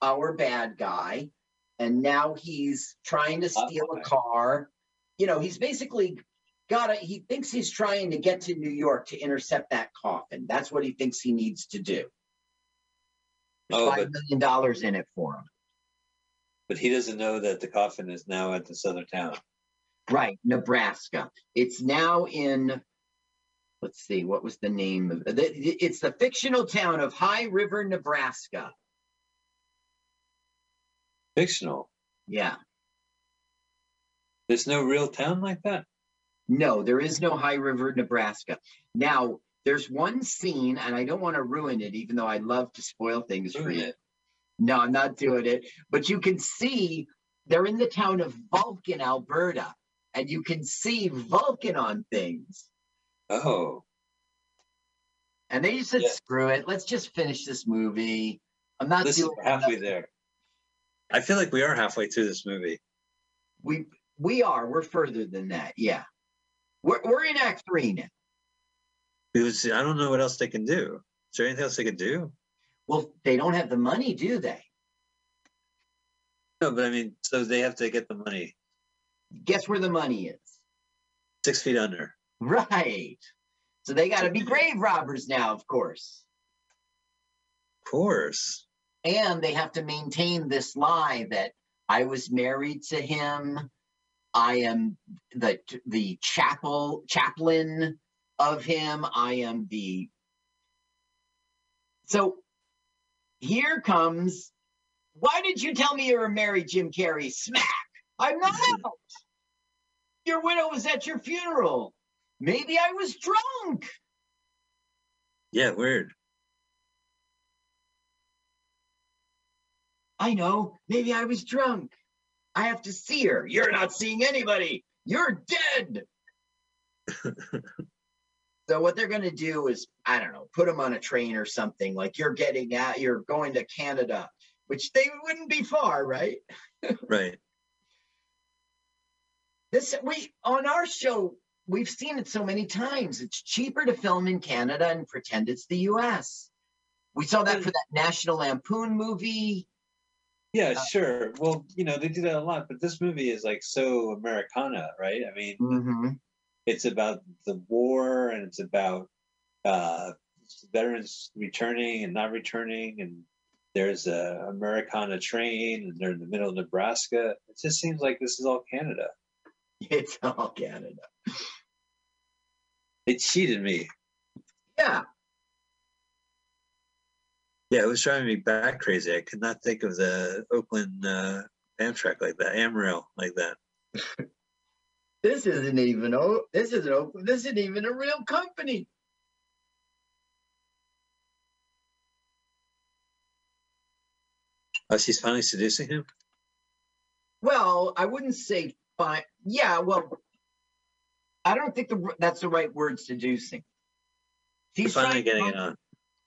our bad guy, and now he's trying to steal a car. You know, he's basically got a, he thinks he's trying to get to New York to intercept that coffin. That's what he thinks he needs to do. There's Oh, five but- million dollars in it for him. But he doesn't know that the coffin is now at this other town. Right, Nebraska. It's now in, let's see, what was the name of it? It's the fictional town of High River, Nebraska. Fictional. Yeah. There's no real town like that. No, there is no High River, Nebraska. Now, there's one scene, and I don't want to ruin it, even though I love to spoil things for you. it. No, I'm not doing it. But you can see they're in the town of Vulcan, Alberta, and you can see Vulcan on things. Oh, And they just said, Yeah. screw it. Let's just finish this movie. I'm not listen, doing halfway another- there. I feel like we are halfway through this movie. We we are. We're further than that. Yeah. We're we're in act three now. Because I don't know what else they can do. Is there anything else they can do? Well, they don't have the money, do they? No, but I mean, so they have to get the money Guess where the money is? six feet under. Right. So they got to be grave robbers now, of course. Of course. And they have to maintain this lie that I was married to him. I am the the chapel chaplain of him. I am the so here comes why did you tell me you were married, Jim Carrey? Smack! I'm not out. Your widow was at your funeral. Maybe I was drunk. Yeah, weird. I know. Maybe I was drunk. I have to see her. You're not seeing anybody. You're dead. so what they're going to do is, I don't know, put them on a train or something. Like you're getting out, you're going to Canada, which they wouldn't be far, right? Right. This we on our show, we've seen it so many times. It's cheaper to film in Canada and pretend it's the US. We saw that for that National Lampoon movie. Yeah, sure. Well, you know, they do that a lot, but this movie is like so Americana, right? I mean, Mhm. It's about the war and it's about uh, veterans returning and not returning, and there's a Americana train, and they're in the middle of Nebraska. It just seems like this is all Canada. It's all Canada. They cheated me. Yeah. Yeah, it was driving me back crazy. I could not think of the Oakland uh, Amtrak like that, Amrail like that. This isn't even oh this isn't open. This isn't even a real company. Oh, she's finally seducing him. Well, I wouldn't say fine. Yeah, well, I don't think the that's the right word seducing. She's finally getting it on.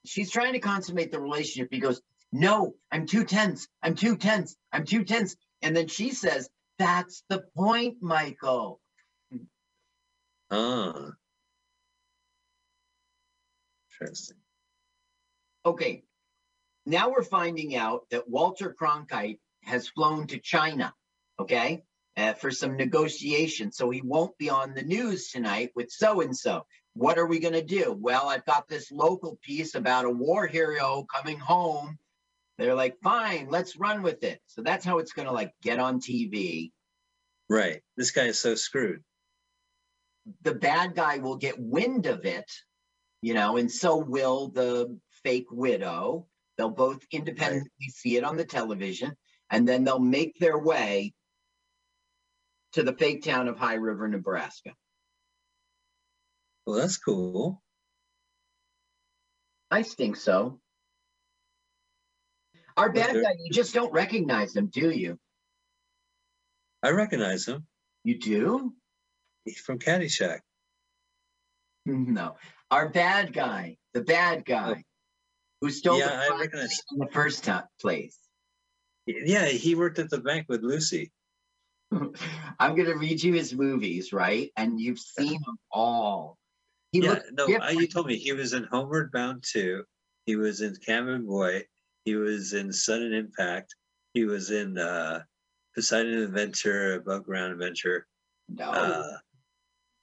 she's trying to consummate the relationship. He goes, No, I'm too tense. I'm too tense. I'm too tense. And then she says, That's the point, Michael. Ah. Interesting. Okay. Now we're finding out that Walter Cronkite has flown to China, okay, uh, for some negotiation. So he won't be on the news tonight with so and so. What are we going to do? Well, I've got this local piece about a war hero coming home. They're like, fine, let's run with it. So that's how it's going to like get on TV. Right. This guy is so screwed. The bad guy will get wind of it, you know, and so will the fake widow. They'll both independently see it on the television, and then they'll make their way to the fake town of High River, Nebraska. Well, that's cool. I think so. Our bad guy, you just don't recognize him, do you? I recognize him. You do? From Caddyshack. No. Our bad guy, the bad guy who stole Yeah, the I recognize- in the first ti- place. Yeah, he worked at the bank with Lucy. I'm going to read you his movies, right? And you've seen them all. He yeah, no, I, you told me he was in Homeward Bound 2. He was in Cabin Boy. He was in Sudden Impact. He was in uh, Poseidon Adventure, Above Ground Adventure. no, Uh,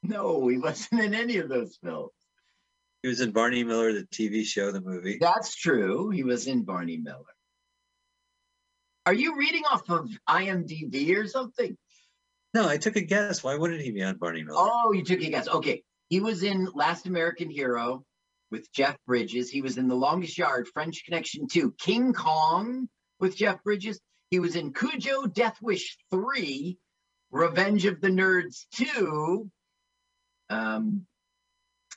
no, he wasn't in any of those films. he was in Barney Miller, the TV show, the movie. That's true. He was in Barney Miller. Are you reading off of IMDb or something? No, I took a guess. Why wouldn't he be on Barney Miller? Oh, you took a guess. Okay. He was in Last American Hero with Jeff Bridges. He was in The Longest Yard, French Connection 2, King Kong with Jeff Bridges. He was in Cujo, Death Wish 3, Revenge of the Nerds 2. Um,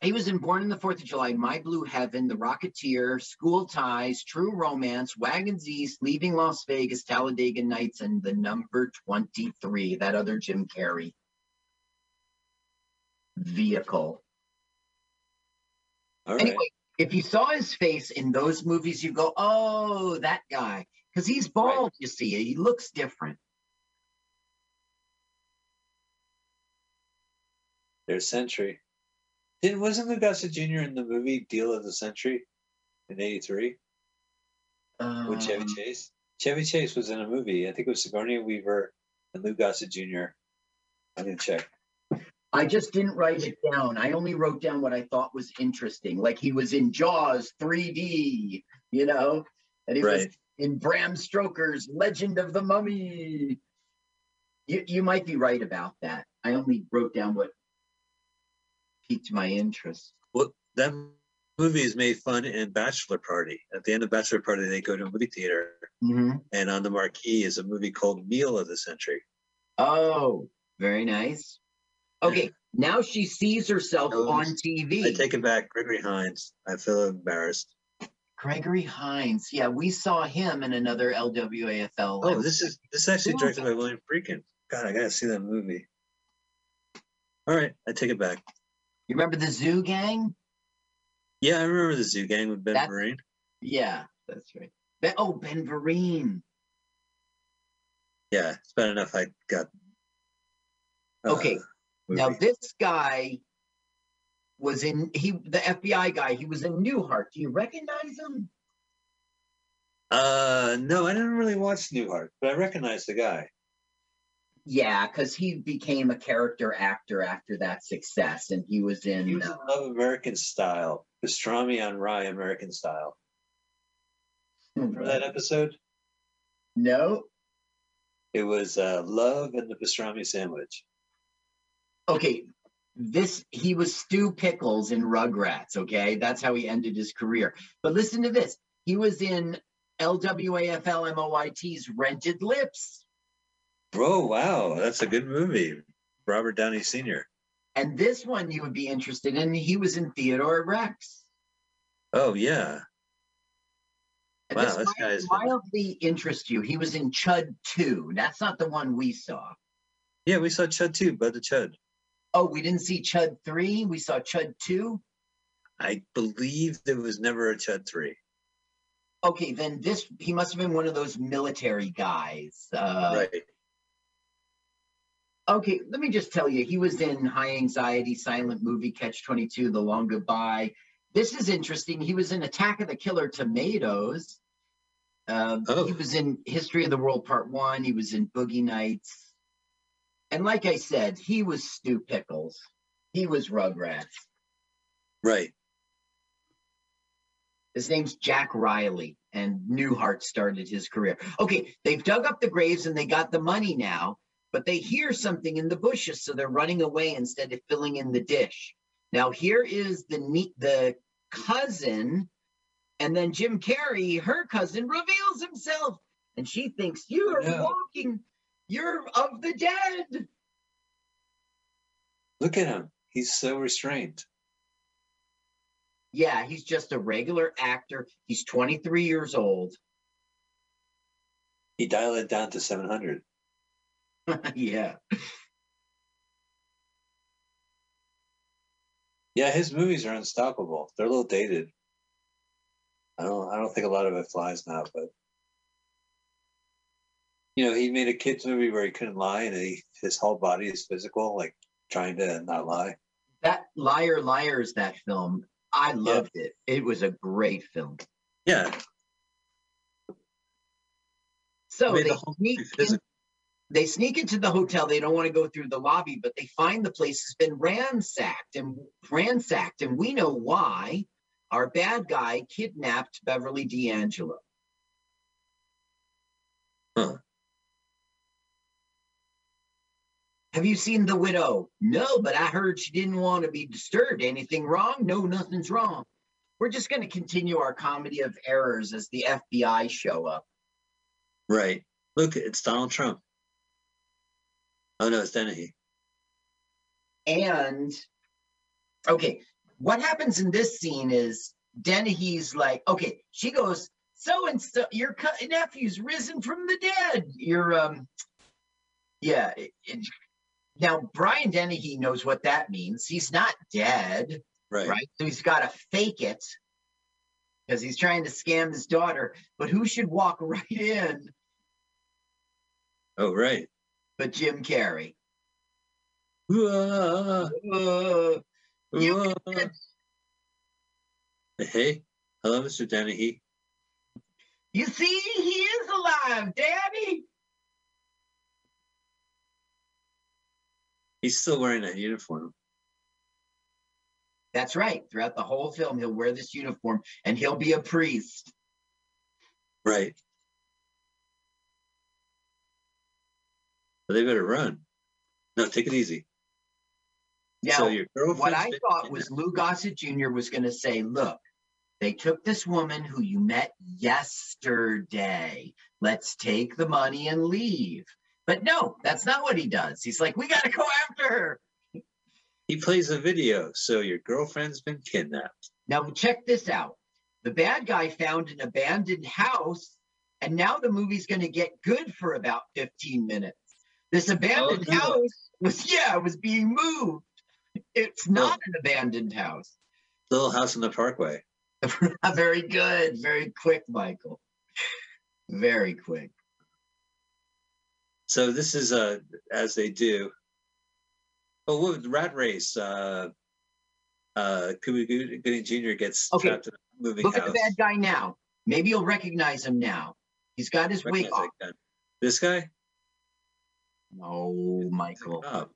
he was in Born in the Fourth of July, My Blue Heaven, The Rocketeer, School Ties, True Romance, Wagons East, Leaving Las Vegas, Talladega Nights, and The Number 23, that other Jim Carrey vehicle. All right. Anyway, if you saw his face in those movies, you go, oh, that guy. Because he's bald, you see. He looks different. There's Century. Didn't wasn't Lou Gossett Jr. in the movie Deal of the Century in 83 with Chevy Um, Chase? Chevy Chase was in a movie. I think it was Sigourney Weaver and Lou Gossett Jr. I'm going to check. I just didn't write it down. I only wrote down what I thought was interesting. Like he was in Jaws 3D, you know, and he was in Bram Stoker's Legend of the Mummy. You, you might be right about that. I only wrote down what piqued my interest. Well, that movie is made fun in Bachelor Party. At the end of Bachelor Party, they go to a movie theater, Mhm. and on the marquee is a movie called Meal of the Century. Oh, very nice. Okay, now she sees herself Oh, on TV. I take it back, Gregory Hines. I feel embarrassed. Gregory Hines. Yeah, we saw him in another LWAFL. Oh, this is this is actually directed by William Friedkin. God, I gotta see that movie. All right, I take it back. You remember the Zoo Gang? Yeah, I remember the Zoo Gang with Ben That- Vereen. Yeah, that's right. Ben, oh, Ben Vereen. Yeah, it's bad enough I got. uh, Okay, Now this guy was in he the FBI guy. He was in Newhart. Do you recognize him? Uh, no, I didn't really watch Newhart, but I recognize the guy. Yeah, because he became a character actor after that success, and he was He in. was in uh, Love American Style, Pastrami on Rye American Style. Remember that episode? no. It was uh, Love and the Pastrami Sandwich. Okay, this he was Stu Pickles in Rugrats. Okay, that's how he ended his career. But listen to this: he was in LWAFL MOYT's Rented Lips, Oh, wow, that's a good movie. Robert Downey Sr. and this one you would be interested in. He was in Theodore Rex. Oh, yeah. And Wow, this guy's been- mildly interest you. He was in Chud 2. That's not the one we saw. Yeah, we saw Chud 2, Bud the Chud. Oh, we didn't see Chud 3. We saw Chud 2. I believe there was never a Chud 3. Okay, then this, he must have been one of those military guys. Uh, right. Okay, let me just tell you, he was in High Anxiety, Silent Movie, Catch 22, The Long Goodbye. This is interesting. He was in Attack of the Killer Tomatoes. Um, Oh. He was in History of the World Part 1. He was in Boogie Nights. And like I said, he was Stu Pickles. He was Rugrats. Right. His name's Jack Riley, and Newhart started his career. Okay, they've dug up the graves and they got the money now, but they hear something in the bushes, so they're running away instead of filling in the dish. Now here is the the cousin, and then Jim Carrey, her cousin, reveals himself, and she thinks you are No. walking, you're of the dead. Look at him. He's so restrained. Yeah, he's just a regular actor. He's 23 years old. He dialed it down to 700. yeah. Yeah, his movies are unstoppable. They're a little dated. I don't I don't think a lot of it flies now, but you know, he made a kids movie where he couldn't lie and he, his whole body is physical, like trying to not lie. That Liar Liars, that film, I loved it. It was a great film. Yeah. So Made they the whole sneak, movie in, physical. They sneak into the hotel. They don't want to go through the lobby, but they find the place has been ransacked and ransacked, and we know why. Our bad guy kidnapped Beverly D'Angelo. Huh. Have you seen The Widow? No, but I heard she didn't want to be disturbed. Anything wrong? No, nothing's wrong. We're just going to continue our comedy of errors as the FBI show up. Right. Look, it's Donald Trump. Oh no, it's Dennehy. And okay, what happens in this scene is Dennehy's like, okay, she goes, so and so, your co- nephew's risen from the dead. Your um, yeah. it- it- now Brian Dennehy knows what that means. He's not dead, Right. right? So he's got to fake it because he's trying to scam his daughter. But who should walk right in? Oh right. But Jim Carrey. Uh, You whoa. Hey, hello, Mr. Dennehy. you see, he is alive, Daddy. He's still wearing that uniform. That's right. Throughout the whole film, he'll wear this uniform and he'll be a priest. Right. They better run. No, take it easy. Now, so your what I thought was Lou Gossett Jr. was going to say, look, they took this woman who you met yesterday. Let's take the money and leave. But no, that's not what he does. He's like, we got to go after her. he plays a video. So your girlfriend's been kidnapped. Now, check this out. The bad guy found an abandoned house, and now the movie's going to get good for about 15 minutes. This abandoned Oh, house was, yeah, it was being moved. It's not an abandoned house. Little house in the parkway. Very good. Very quick, Michael. Very quick. So this is uh as they do. Oh, what Rat Race? Uh, uh, Cuba Gooding Jr. gets Okay, trapped in a moving house. Look at the bad guy now. Maybe you'll recognize him now. He's got his wig off. This guy? Oh, no, Michael. Oh,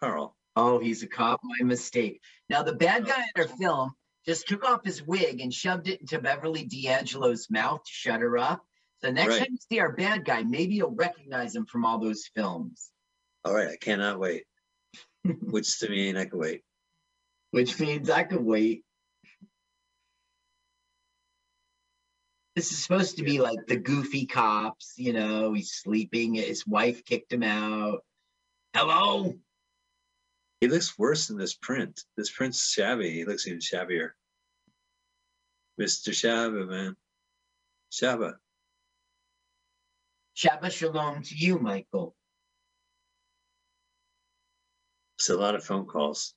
Carl. Oh, he's a cop. My mistake. Now, the bad guy in our film just took off his wig and shoved it into Beverly D'Angelo's mouth to shut her up. So next Right. time you see our bad guy, maybe you'll recognize him from all those films, All right, I cannot wait. Which to me, I can wait. which means I could wait. This is supposed to be like the goofy cops, you know, he's sleeping, his wife kicked him out. Hello? He looks worse than this print. This print's shabby. He looks even shabbier. Mr. Shabba, man. Shabba. Shabbat shalom to you, Michael. It's a lot of phone calls.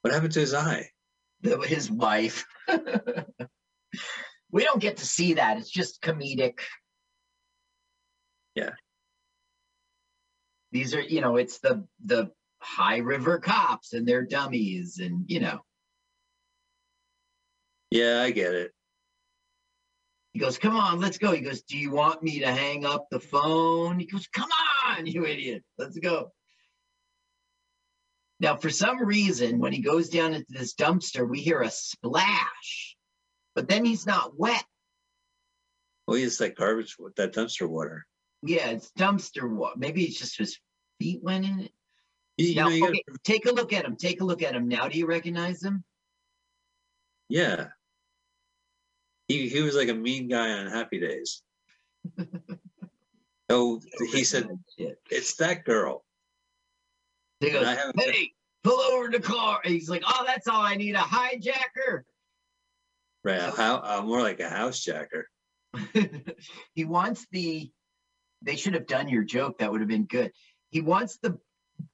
What happened to his eye? his wife. we don't get to see that. It's just comedic. Yeah. These are, you know, it's the the high river cops and they're dummies and you know. Yeah, I get it. He goes, "Come on, let's go." He goes, "Do you want me to hang up the phone?" He goes, "Come on, you idiot. Let's go." Now, for some reason, when he goes down into this dumpster, we hear a splash, but then he's not wet. Well, he's like garbage with that dumpster water. Yeah, it's dumpster water. Maybe it's just his feet went in it. You, Now, know, you gotta- take a look at him. Take a look at him now. Do you recognize him? yeah. He he was like a mean guy on Happy Days. oh, he said it's that girl. He goes, "Hey, pull over the car." And he's like, "Oh, that's all I need—a hijacker." Right, a hou- uh, more like a house jacker. he wants the they should have done your joke that would have been good he wants the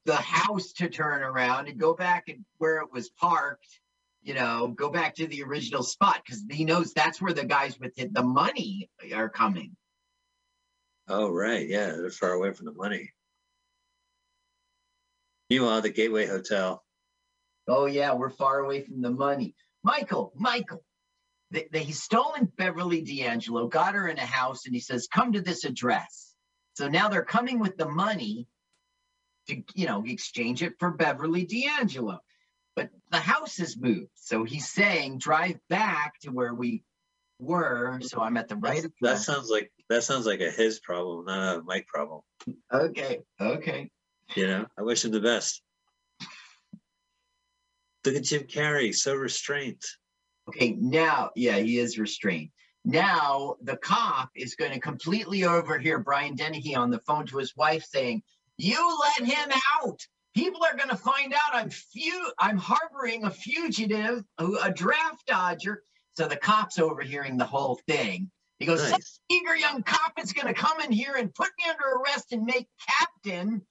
the house to turn around and go back and where it was parked you know go back to the original spot because he knows that's where the guys with the, the money are coming Oh, right, yeah, they're far away from the money. Meanwhile, the Gateway Hotel. oh yeah we're far away from the money michael michael they, they, he's stolen beverly d'angelo got her in a house and he says come to this address so now they're coming with the money to you know exchange it for beverly d'angelo but the house has moved so he's saying drive back to where we were so i'm at the right That address sounds like that sounds like a his problem, not a Mike problem. okay okay You know, I wish him the best. Look at Jim Carrey, so restrained. Okay, now, yeah, he is restrained. Now the cop is going to completely overhear Brian Dennehy on the phone to his wife saying, "You let him out. People are going to find out I'm fu- I'm harboring a fugitive, a draft dodger." So the cop's overhearing the whole thing. He goes, "Some eager young cop is going to come in here and put me under arrest and make captain."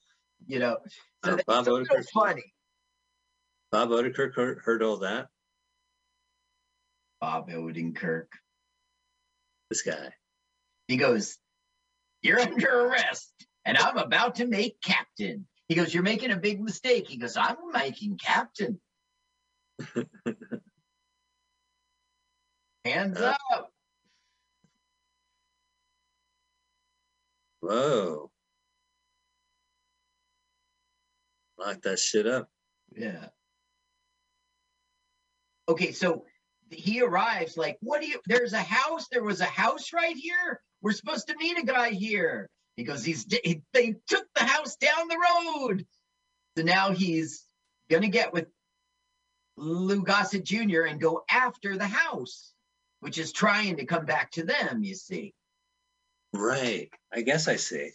You know, so Oh, that's Bob Odenkirk. funny. Bob Odenkirk heard all that. Bob Odenkirk. This guy. He goes, You're under arrest, and I'm about to make captain. He goes, You're making a big mistake. He goes, I'm making captain. Hands Uh, up. Whoa. Lock that shit up. Yeah. Okay, so he arrives like, What do you? There's a house. There was a house right here. We're supposed to meet a guy here. He goes, He's he, they took the house down the road. So now he's gonna get with Lou Gossett Jr. and go after the house, which is trying to come back to them, you see. Right. I guess I see.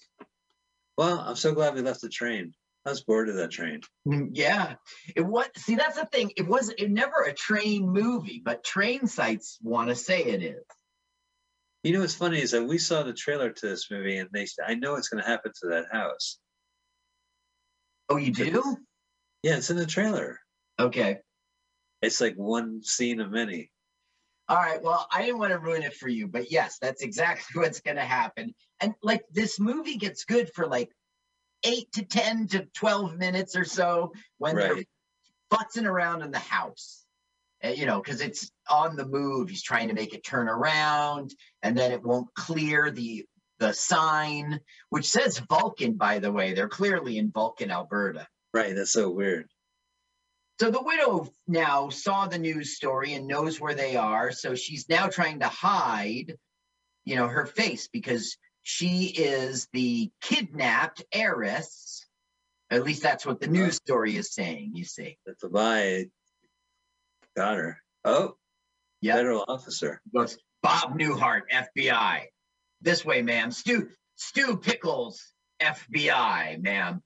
Well, I'm so glad we left the train. I was bored of that train. Mm, Yeah. It was see that's the thing. It was it never a train movie, but train sites want to say it is. You know what's funny is that we saw the trailer to this movie, and they. Said I know what's going to happen to that house. Oh, you do? Yeah, it's in the trailer. Okay. It's like one scene of many. All right. Well, I didn't want to ruin it for you, but yes, that's exactly what's going to happen. And like this movie gets good for like eight to 10 to 12 minutes or so when they're Right. futzing around in the house. Uh, you know, because it's on the move. He's trying to make it turn around and then it won't clear the the sign, which says Vulcan, by the way. They're clearly in Vulcan, Alberta. Right. That's so weird. So the widow now saw the news story and knows where they are. So she's now trying to hide, you know, her face because she is the kidnapped heiress. At least that's what the news story is saying, you see. That's a buy. Got her. Oh, Yeah. federal officer. Goes, Bob Newhart, FBI. This way, ma'am. Stu Stu Pickles, FBI, ma'am.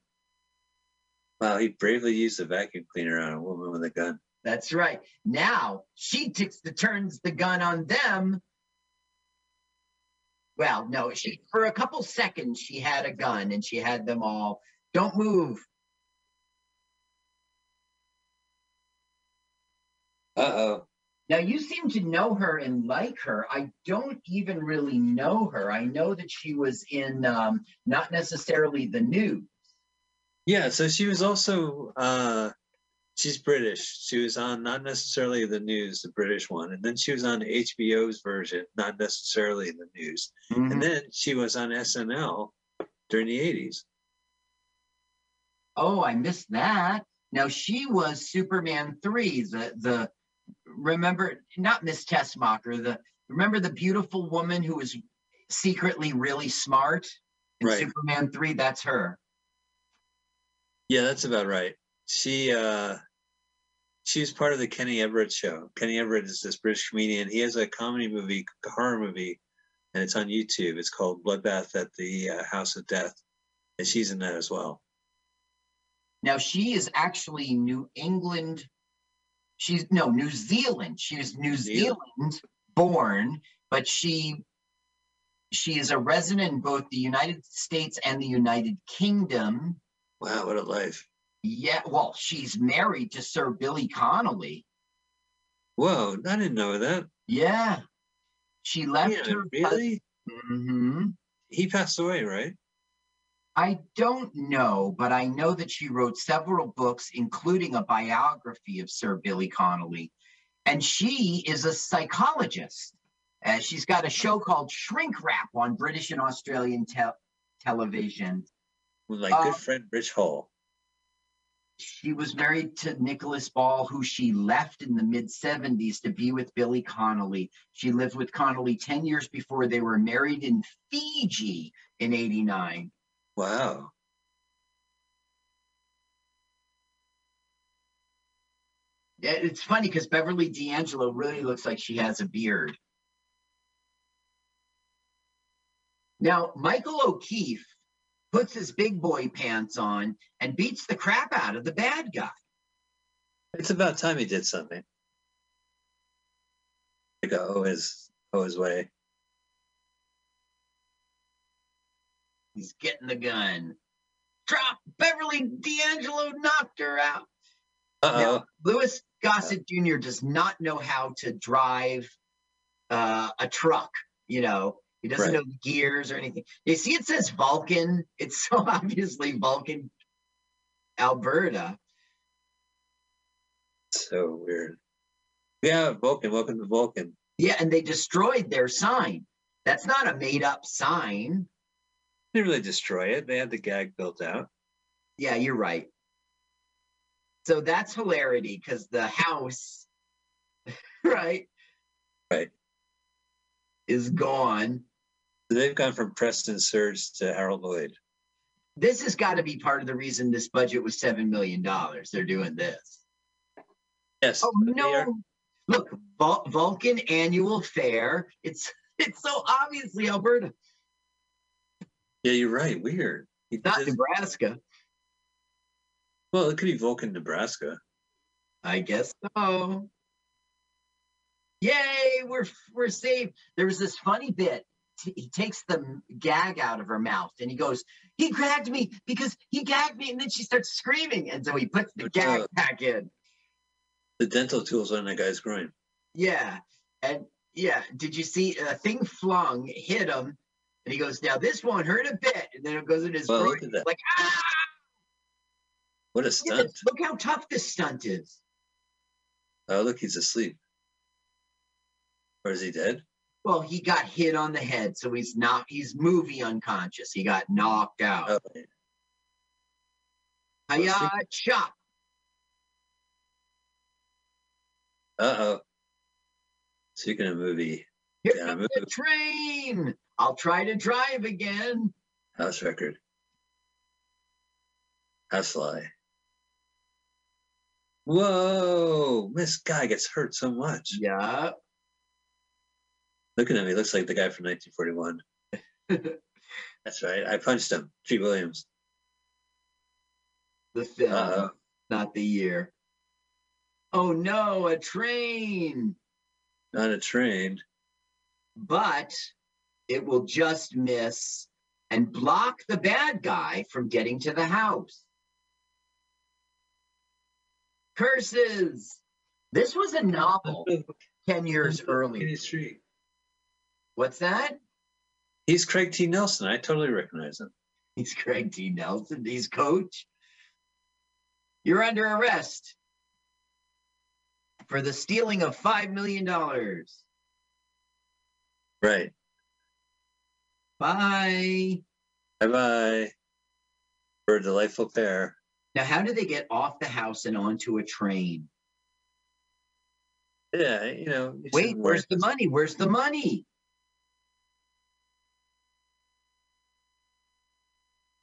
Wow, he bravely used a vacuum cleaner on a woman with a gun. That's right. Now she takes the turns the gun on them. Well, no, she for a couple seconds she had a gun and she had them all. Don't move. Uh oh. Now you seem to know her and like her. I don't even really know her. I know that she was in um, not necessarily the news. Yeah, so she was also uh she's British. She was on not necessarily the news, the British one, and then she was on HBO's version, not necessarily the news. And then she was on SNL during the 80s. Oh, I missed that. Now she was Superman three. The the remember not Miss Tessmacher. The remember the beautiful woman who was secretly really smart. In Right. Superman 3, that's her. Yeah, that's about right. She uh she's part of the Kenny Everett show. Kenny Everett is this British comedian. He has a comedy movie, horror movie, and it's on YouTube. It's called Bloodbath at the uh, House of Death, and she's in that as well. Now she is actually New England. She's no New Zealand. She is New Zealand. Zealand born, but she she is a resident in both the United States and the United Kingdom. Wow, what a life! Yeah, well, she's married to Sir Billy Connolly. Whoa, I didn't know that. Yeah. She left Yeah, her really? hmm He passed away, right? I don't know, but I know that she wrote several books, including a biography of Sir Billy Connolly. And she is a psychologist. Uh, she's got a show called Shrink Wrap on British and Australian tel- television. With my Uh, good friend Rich Hall. She was married to Nicholas Ball, who she left in the mid 70s to be with Billy Connolly. She lived with Connolly 10 years before they were married in Fiji in 89. Wow. Yeah, it's funny because Beverly D'Angelo really looks like she has a beard. Now, Michael O'Keefe puts his big boy pants on and beats the crap out of the bad guy. It's about time he did something. To go his his way. He's getting the gun. Drop! Beverly D'Angelo knocked her out. Uh oh. Now, Louis Gossett Jr. does not know how to drive uh, a truck. You know, he doesn't Right. know the gears or anything. You see, it says Vulcan. It's so obviously Vulcan, Alberta. So weird. Yeah, Vulcan. Welcome to Vulcan. Yeah, and they destroyed their sign. That's not a made up sign. They didn't really destroy it. They had the gag built out. Yeah, you're right. So that's hilarity because the house, right, Right. is gone. They've gone from Preston Sturges to Harold Lloyd. This has got to be part of the reason this budget was $7 million. They're doing this. Yes. Oh but they are- no! Look, Vul- Vulcan Annual Fair. It's it's so obviously Alberta, yeah, you're right. Weird. Not does- Nebraska. well, it could be Vulcan, Nebraska. I guess so. Yay, we're we're safe. There was this funny bit. T- He takes the gag out of her mouth and he goes, "He gagged me because he gagged me," and then she starts screaming, and so he puts the Good gag job. back in. The dental tools on that guy's groin. Yeah, and yeah, did you see a thing flung hit him, and he goes, "Now this won't hurt a bit," and then it goes in his Well, groin. Like ah! What a stunt. this. Look how tough this stunt is. Oh, look, he's asleep. Or is he dead? Well, he got hit on the head, so he's not. He's movie unconscious. He got knocked out. Oh, Hiya, chop. uh oh. Speaking of movie, Here Yeah, comes the train. I'll try to drive again. house record. House fly. Whoa, this guy gets hurt so much. Yeah. Look at me, looks like the guy from 1941. That's right. I punched him. G. Williams. The film, Uh, not the year. Oh no, a train. Not a train. But it will just miss and block the bad guy from getting to the house. Curses. This was a novel 10 years early. What's that? He's Craig T. Nelson. I totally recognize him. He's Craig T. Nelson. He's coach. You're under arrest for the stealing of $5 million. Right. Bye. Bye bye. For a delightful pair. Now, how do they get off the house and onto a train? Yeah, you know. you Wait, where's the money? Where's the money?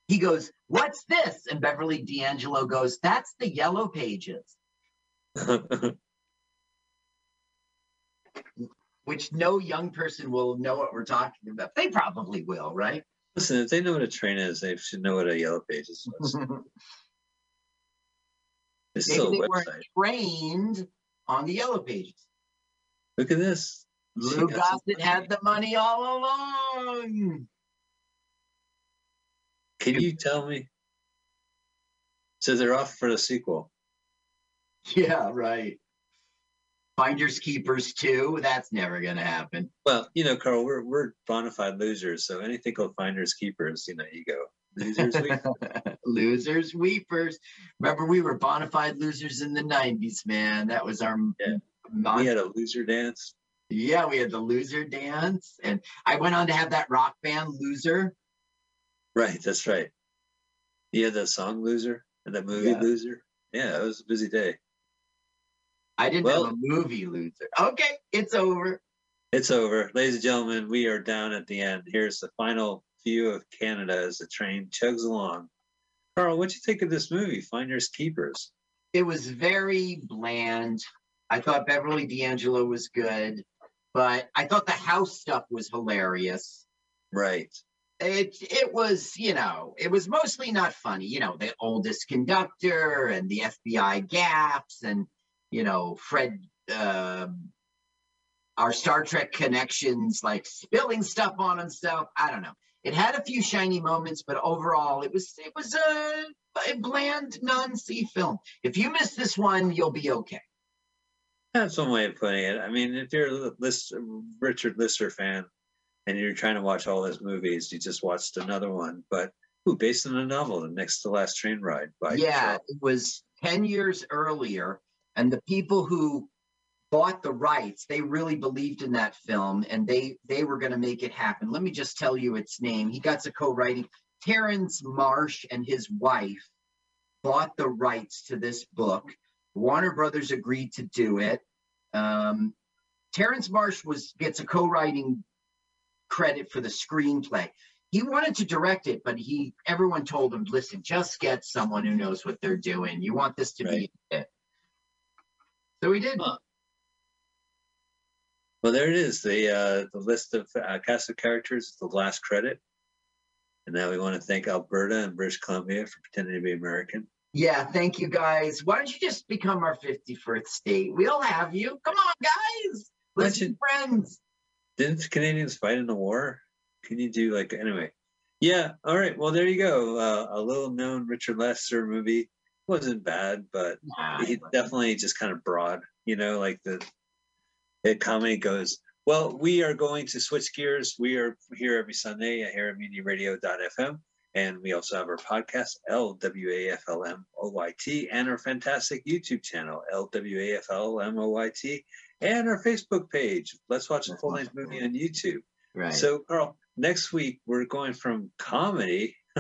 He goes, What's this? And Beverly D'Angelo goes, That's the yellow pages, which no young person will know what we're talking about. They probably will, right? Listen, if they know what a train is, they should know what a yellow pages is. It's Maybe still a they website. trained on the yellow pages. Look at this. Lou She got some Gossett had the money all along. Can you tell me? So they're off for the sequel. Yeah, right. Finders keepers too. That's never gonna happen. Well, you know, Carl, we're we're bona fide losers, so anything called finders keepers, you know, you go losers. we losers, weepers. Remember, we were bona fide losers in the '90s, man. That was our. Yeah. mon- we had a loser dance. yeah, we had the loser dance, and I went on to have that rock band, Loser. Right, that's right. You had that song Loser and that movie Yeah. Loser. Yeah, it was a busy day. I didn't Well- have a movie, Loser. Okay, it's over. It's over. Ladies and gentlemen, we are down at the end. Here's the final view of Canada as the train chugs along. Carl, what'd you think of this movie, Finders Keepers? It was very bland. I thought Beverly D'Angelo was good, but I thought the house stuff was hilarious. Right. It it was you know it was mostly not funny you know the oldest conductor and the fbi gaps and you know fred um our star trek connections like spilling stuff on himself i don't know. It had a few shiny moments but overall it was it was a, a bland non-c film. If you miss this one you'll be okay. That's one way of putting it. I mean, if you're a Richard Lester fan and you're trying to watch all his movies, you just watched another one, but ooh, based on a novel, The Next to Last Train Ride by yeah Charles- it was 10 years earlier and the people who bought the rights they really believed in that film and they they were going to make it happen. Let me just tell you its name. He got to co-writing. Terence Marsh and his wife bought the rights to this book. Warner brothers agreed to do it. Um, terence marsh was gets a co-writing credit for the screenplay he wanted to direct it, but he everyone told him, listen, just get someone who knows what they're doing. You want this to Right. be it. So he did. Huh. Well, there it is. The uh, the list of uh, cast of characters is the last credit. And now we want to thank Alberta and British Columbia for pretending to be American. Yeah, thank you guys. Why don't you just become our 51st state? We'll have you. Come on, guys. Let's be friends. Didn't Canadians fight in the war? Can you do like anyway? Yeah. All right. Well, there you go. Uh, a little known Richard Lester movie wasn't bad, but Nah, he definitely just kind of broad. You know, like the the comedy goes. Well, we are going to switch gears. We are here every Sunday here at MutinyRadio.fm, and we also have our podcast LWAFLMOYT and our fantastic YouTube channel LWAFLMOYT and our Facebook page. Let's watch a full length movie on YouTube. right. So, Carl, next week we're going from comedy.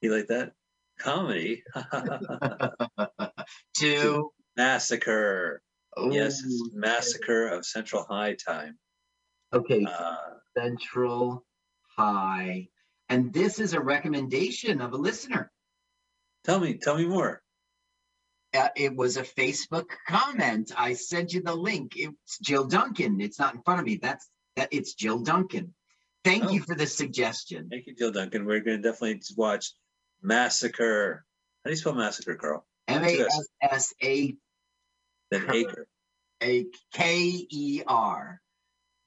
you like that? Comedy. to Massacre. Yes, it's Massacre of Central High Time. okay, Uh, Central High. And this is a recommendation of a listener. tell me, tell me more. Uh, it was a Facebook comment. I sent you the link. It's Jill Duncan. It's not in front of me. That's that. It's Jill Duncan. Thank Oh. you for the suggestion. Thank you, Jill Duncan. We're going to definitely watch Massacre. How do you spell Massacre, Carl? M A S S A Then Acre. A K E R.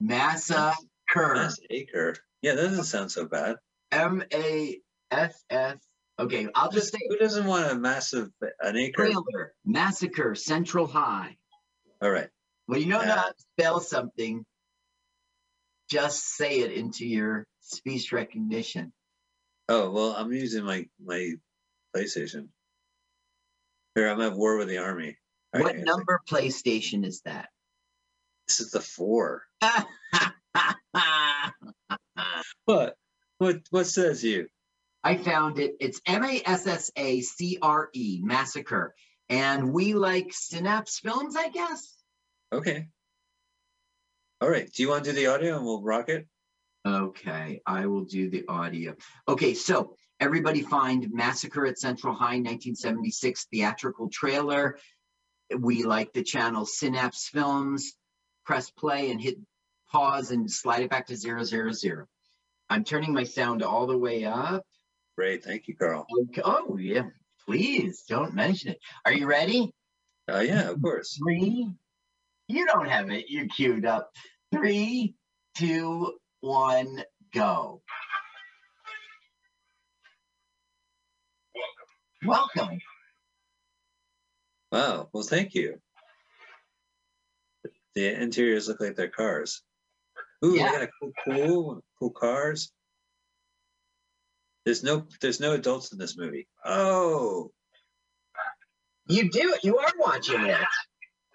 Massacre. Massacre. Yeah, that doesn't sound so bad. M A S S. Okay, I'll just say Who doesn't want a massive an acre? trailer. Massacre. Central High. All right. Well, you know Yeah. how to spell something. Just say it into your speech recognition. Oh well, I'm using my my PlayStation. Here, I'm at war with the army. All what right, number PlayStation is that? This is the four. What? What? What says you? I found it. It's M A S S A C R E, Massacre. And we like Synapse Films, I guess. Okay. All right. Do you want to do the audio and we'll rock it? Okay, I will do the audio. Okay, so everybody find Massacre at Central High 1976 theatrical trailer. We like the channel Synapse Films. Press play and hit pause and slide it back to zero zero zero. I'm turning my sound all the way up. Great. Thank you, Carl. Okay. Oh, yeah. Please don't mention it. Are you ready? Uh, yeah, of course. Three. You don't have it. You're queued up. Three, two, one, go. Welcome. Welcome. Wow. Well, thank you. The interiors look like they're cars. Ooh, Yeah. they got a cool, cool, cool cars. There's no, there's no adults in this movie. Oh, You do. You are watching it.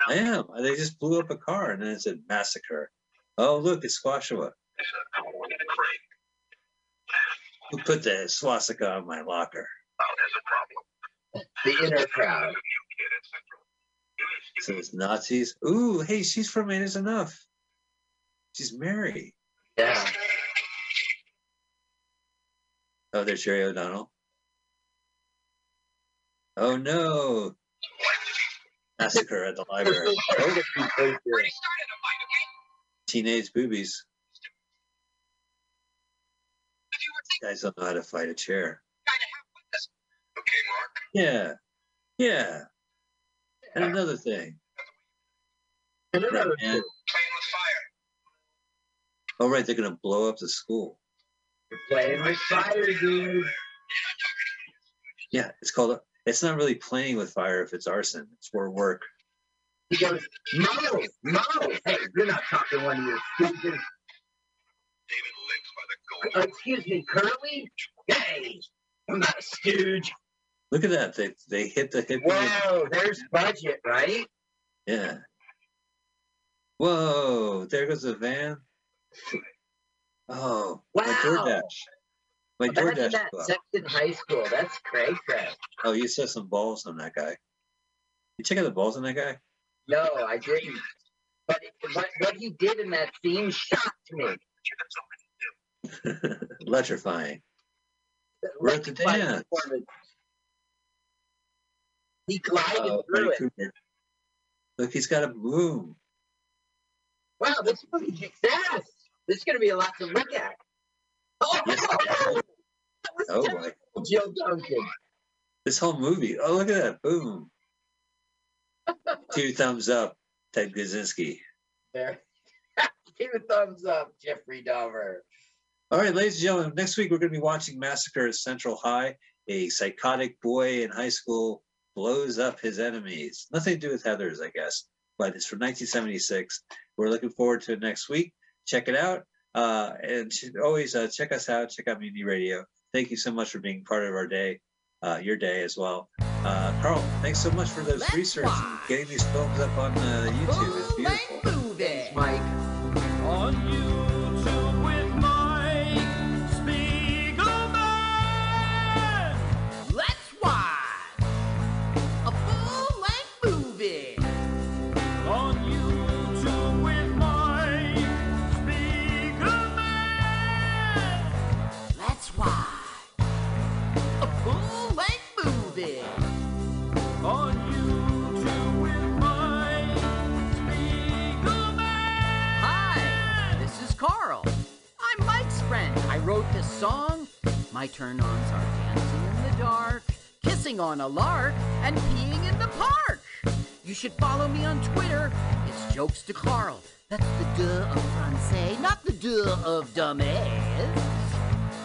I am. They just blew up a car and then it said massacre. Oh, look, it's Squashua. Who put the swastika on my locker? Oh, there's a problem. The inner crowd. So it's Nazis. Ooh, hey, she's from Eight Is Enough. She's Mary. Yeah. Oh, there's Jerry O'Donnell. Oh no. Massacre at the library. Teenage boobies. Guys don't know how to fight a chair. Yeah. Yeah. And another thing. And another Right, man. two. Oh, right, they're gonna blow up the school. Playing with fire, dude. Yeah, it's called. It's not really playing with fire if it's arson. It's for work. He goes, no, no. Hey, you're not talking when you're stupid. Uh, excuse me, Curly? Hey, I'm not a stooge. Look at that. They they hit the hip. Wow, there's budget, right? Yeah. Whoa! There goes the van. Oh, my Wow. DoorDash. My Imagine DoorDash. that club. Sexton High School. That's cray cray. Oh, you saw some balls on that guy. You check out the balls on that guy. No, I didn't. But what, what he did in that scene shocked me. Electrifying. We're at the dance. He glided Oh, through it. Krueger. Look, he's got a boom. Wow, this movie kicks ass. This is going to be a lot to look at. Oh, Yes. that was Oh terrible, boy. Jill Duncan. This whole movie. Oh, look at that. Boom. Two thumbs up, Ted Kaczynski. There. Give a thumbs up, Jeffrey Dahmer. All right, ladies and gentlemen, next week we're going to be watching Massacre at Central High. A psychotic boy in high school blows up his enemies. Nothing to do with Heather's, I guess, but it's from 1976. We're looking forward to it next week. Check it out. Uh, and always uh, check us out. Check out Mutiny Radio. Thank you so much for being part of our day, uh, your day as well. Uh, Carl, thanks so much for those Let's research and getting these films up on uh, YouTube. It's beautiful. song. My turn ons are dancing in the dark, kissing on a lark, and peeing in the park. You should follow me on Twitter. It's Jokes to Carl. That's the de of Francais, not the de of dumbass.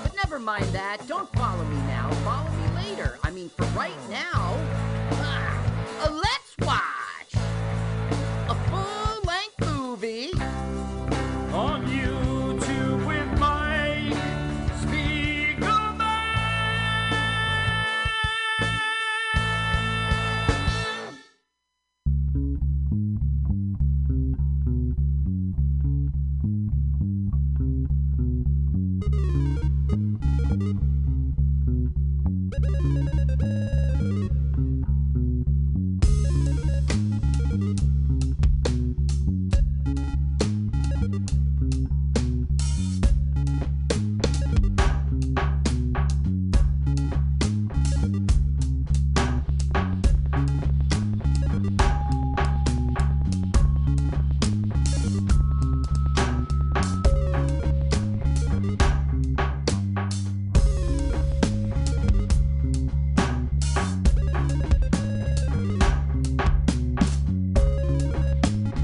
But never mind that. Don't follow me now. Follow me later. I mean, for right now. Ah, let's watch a full length movie.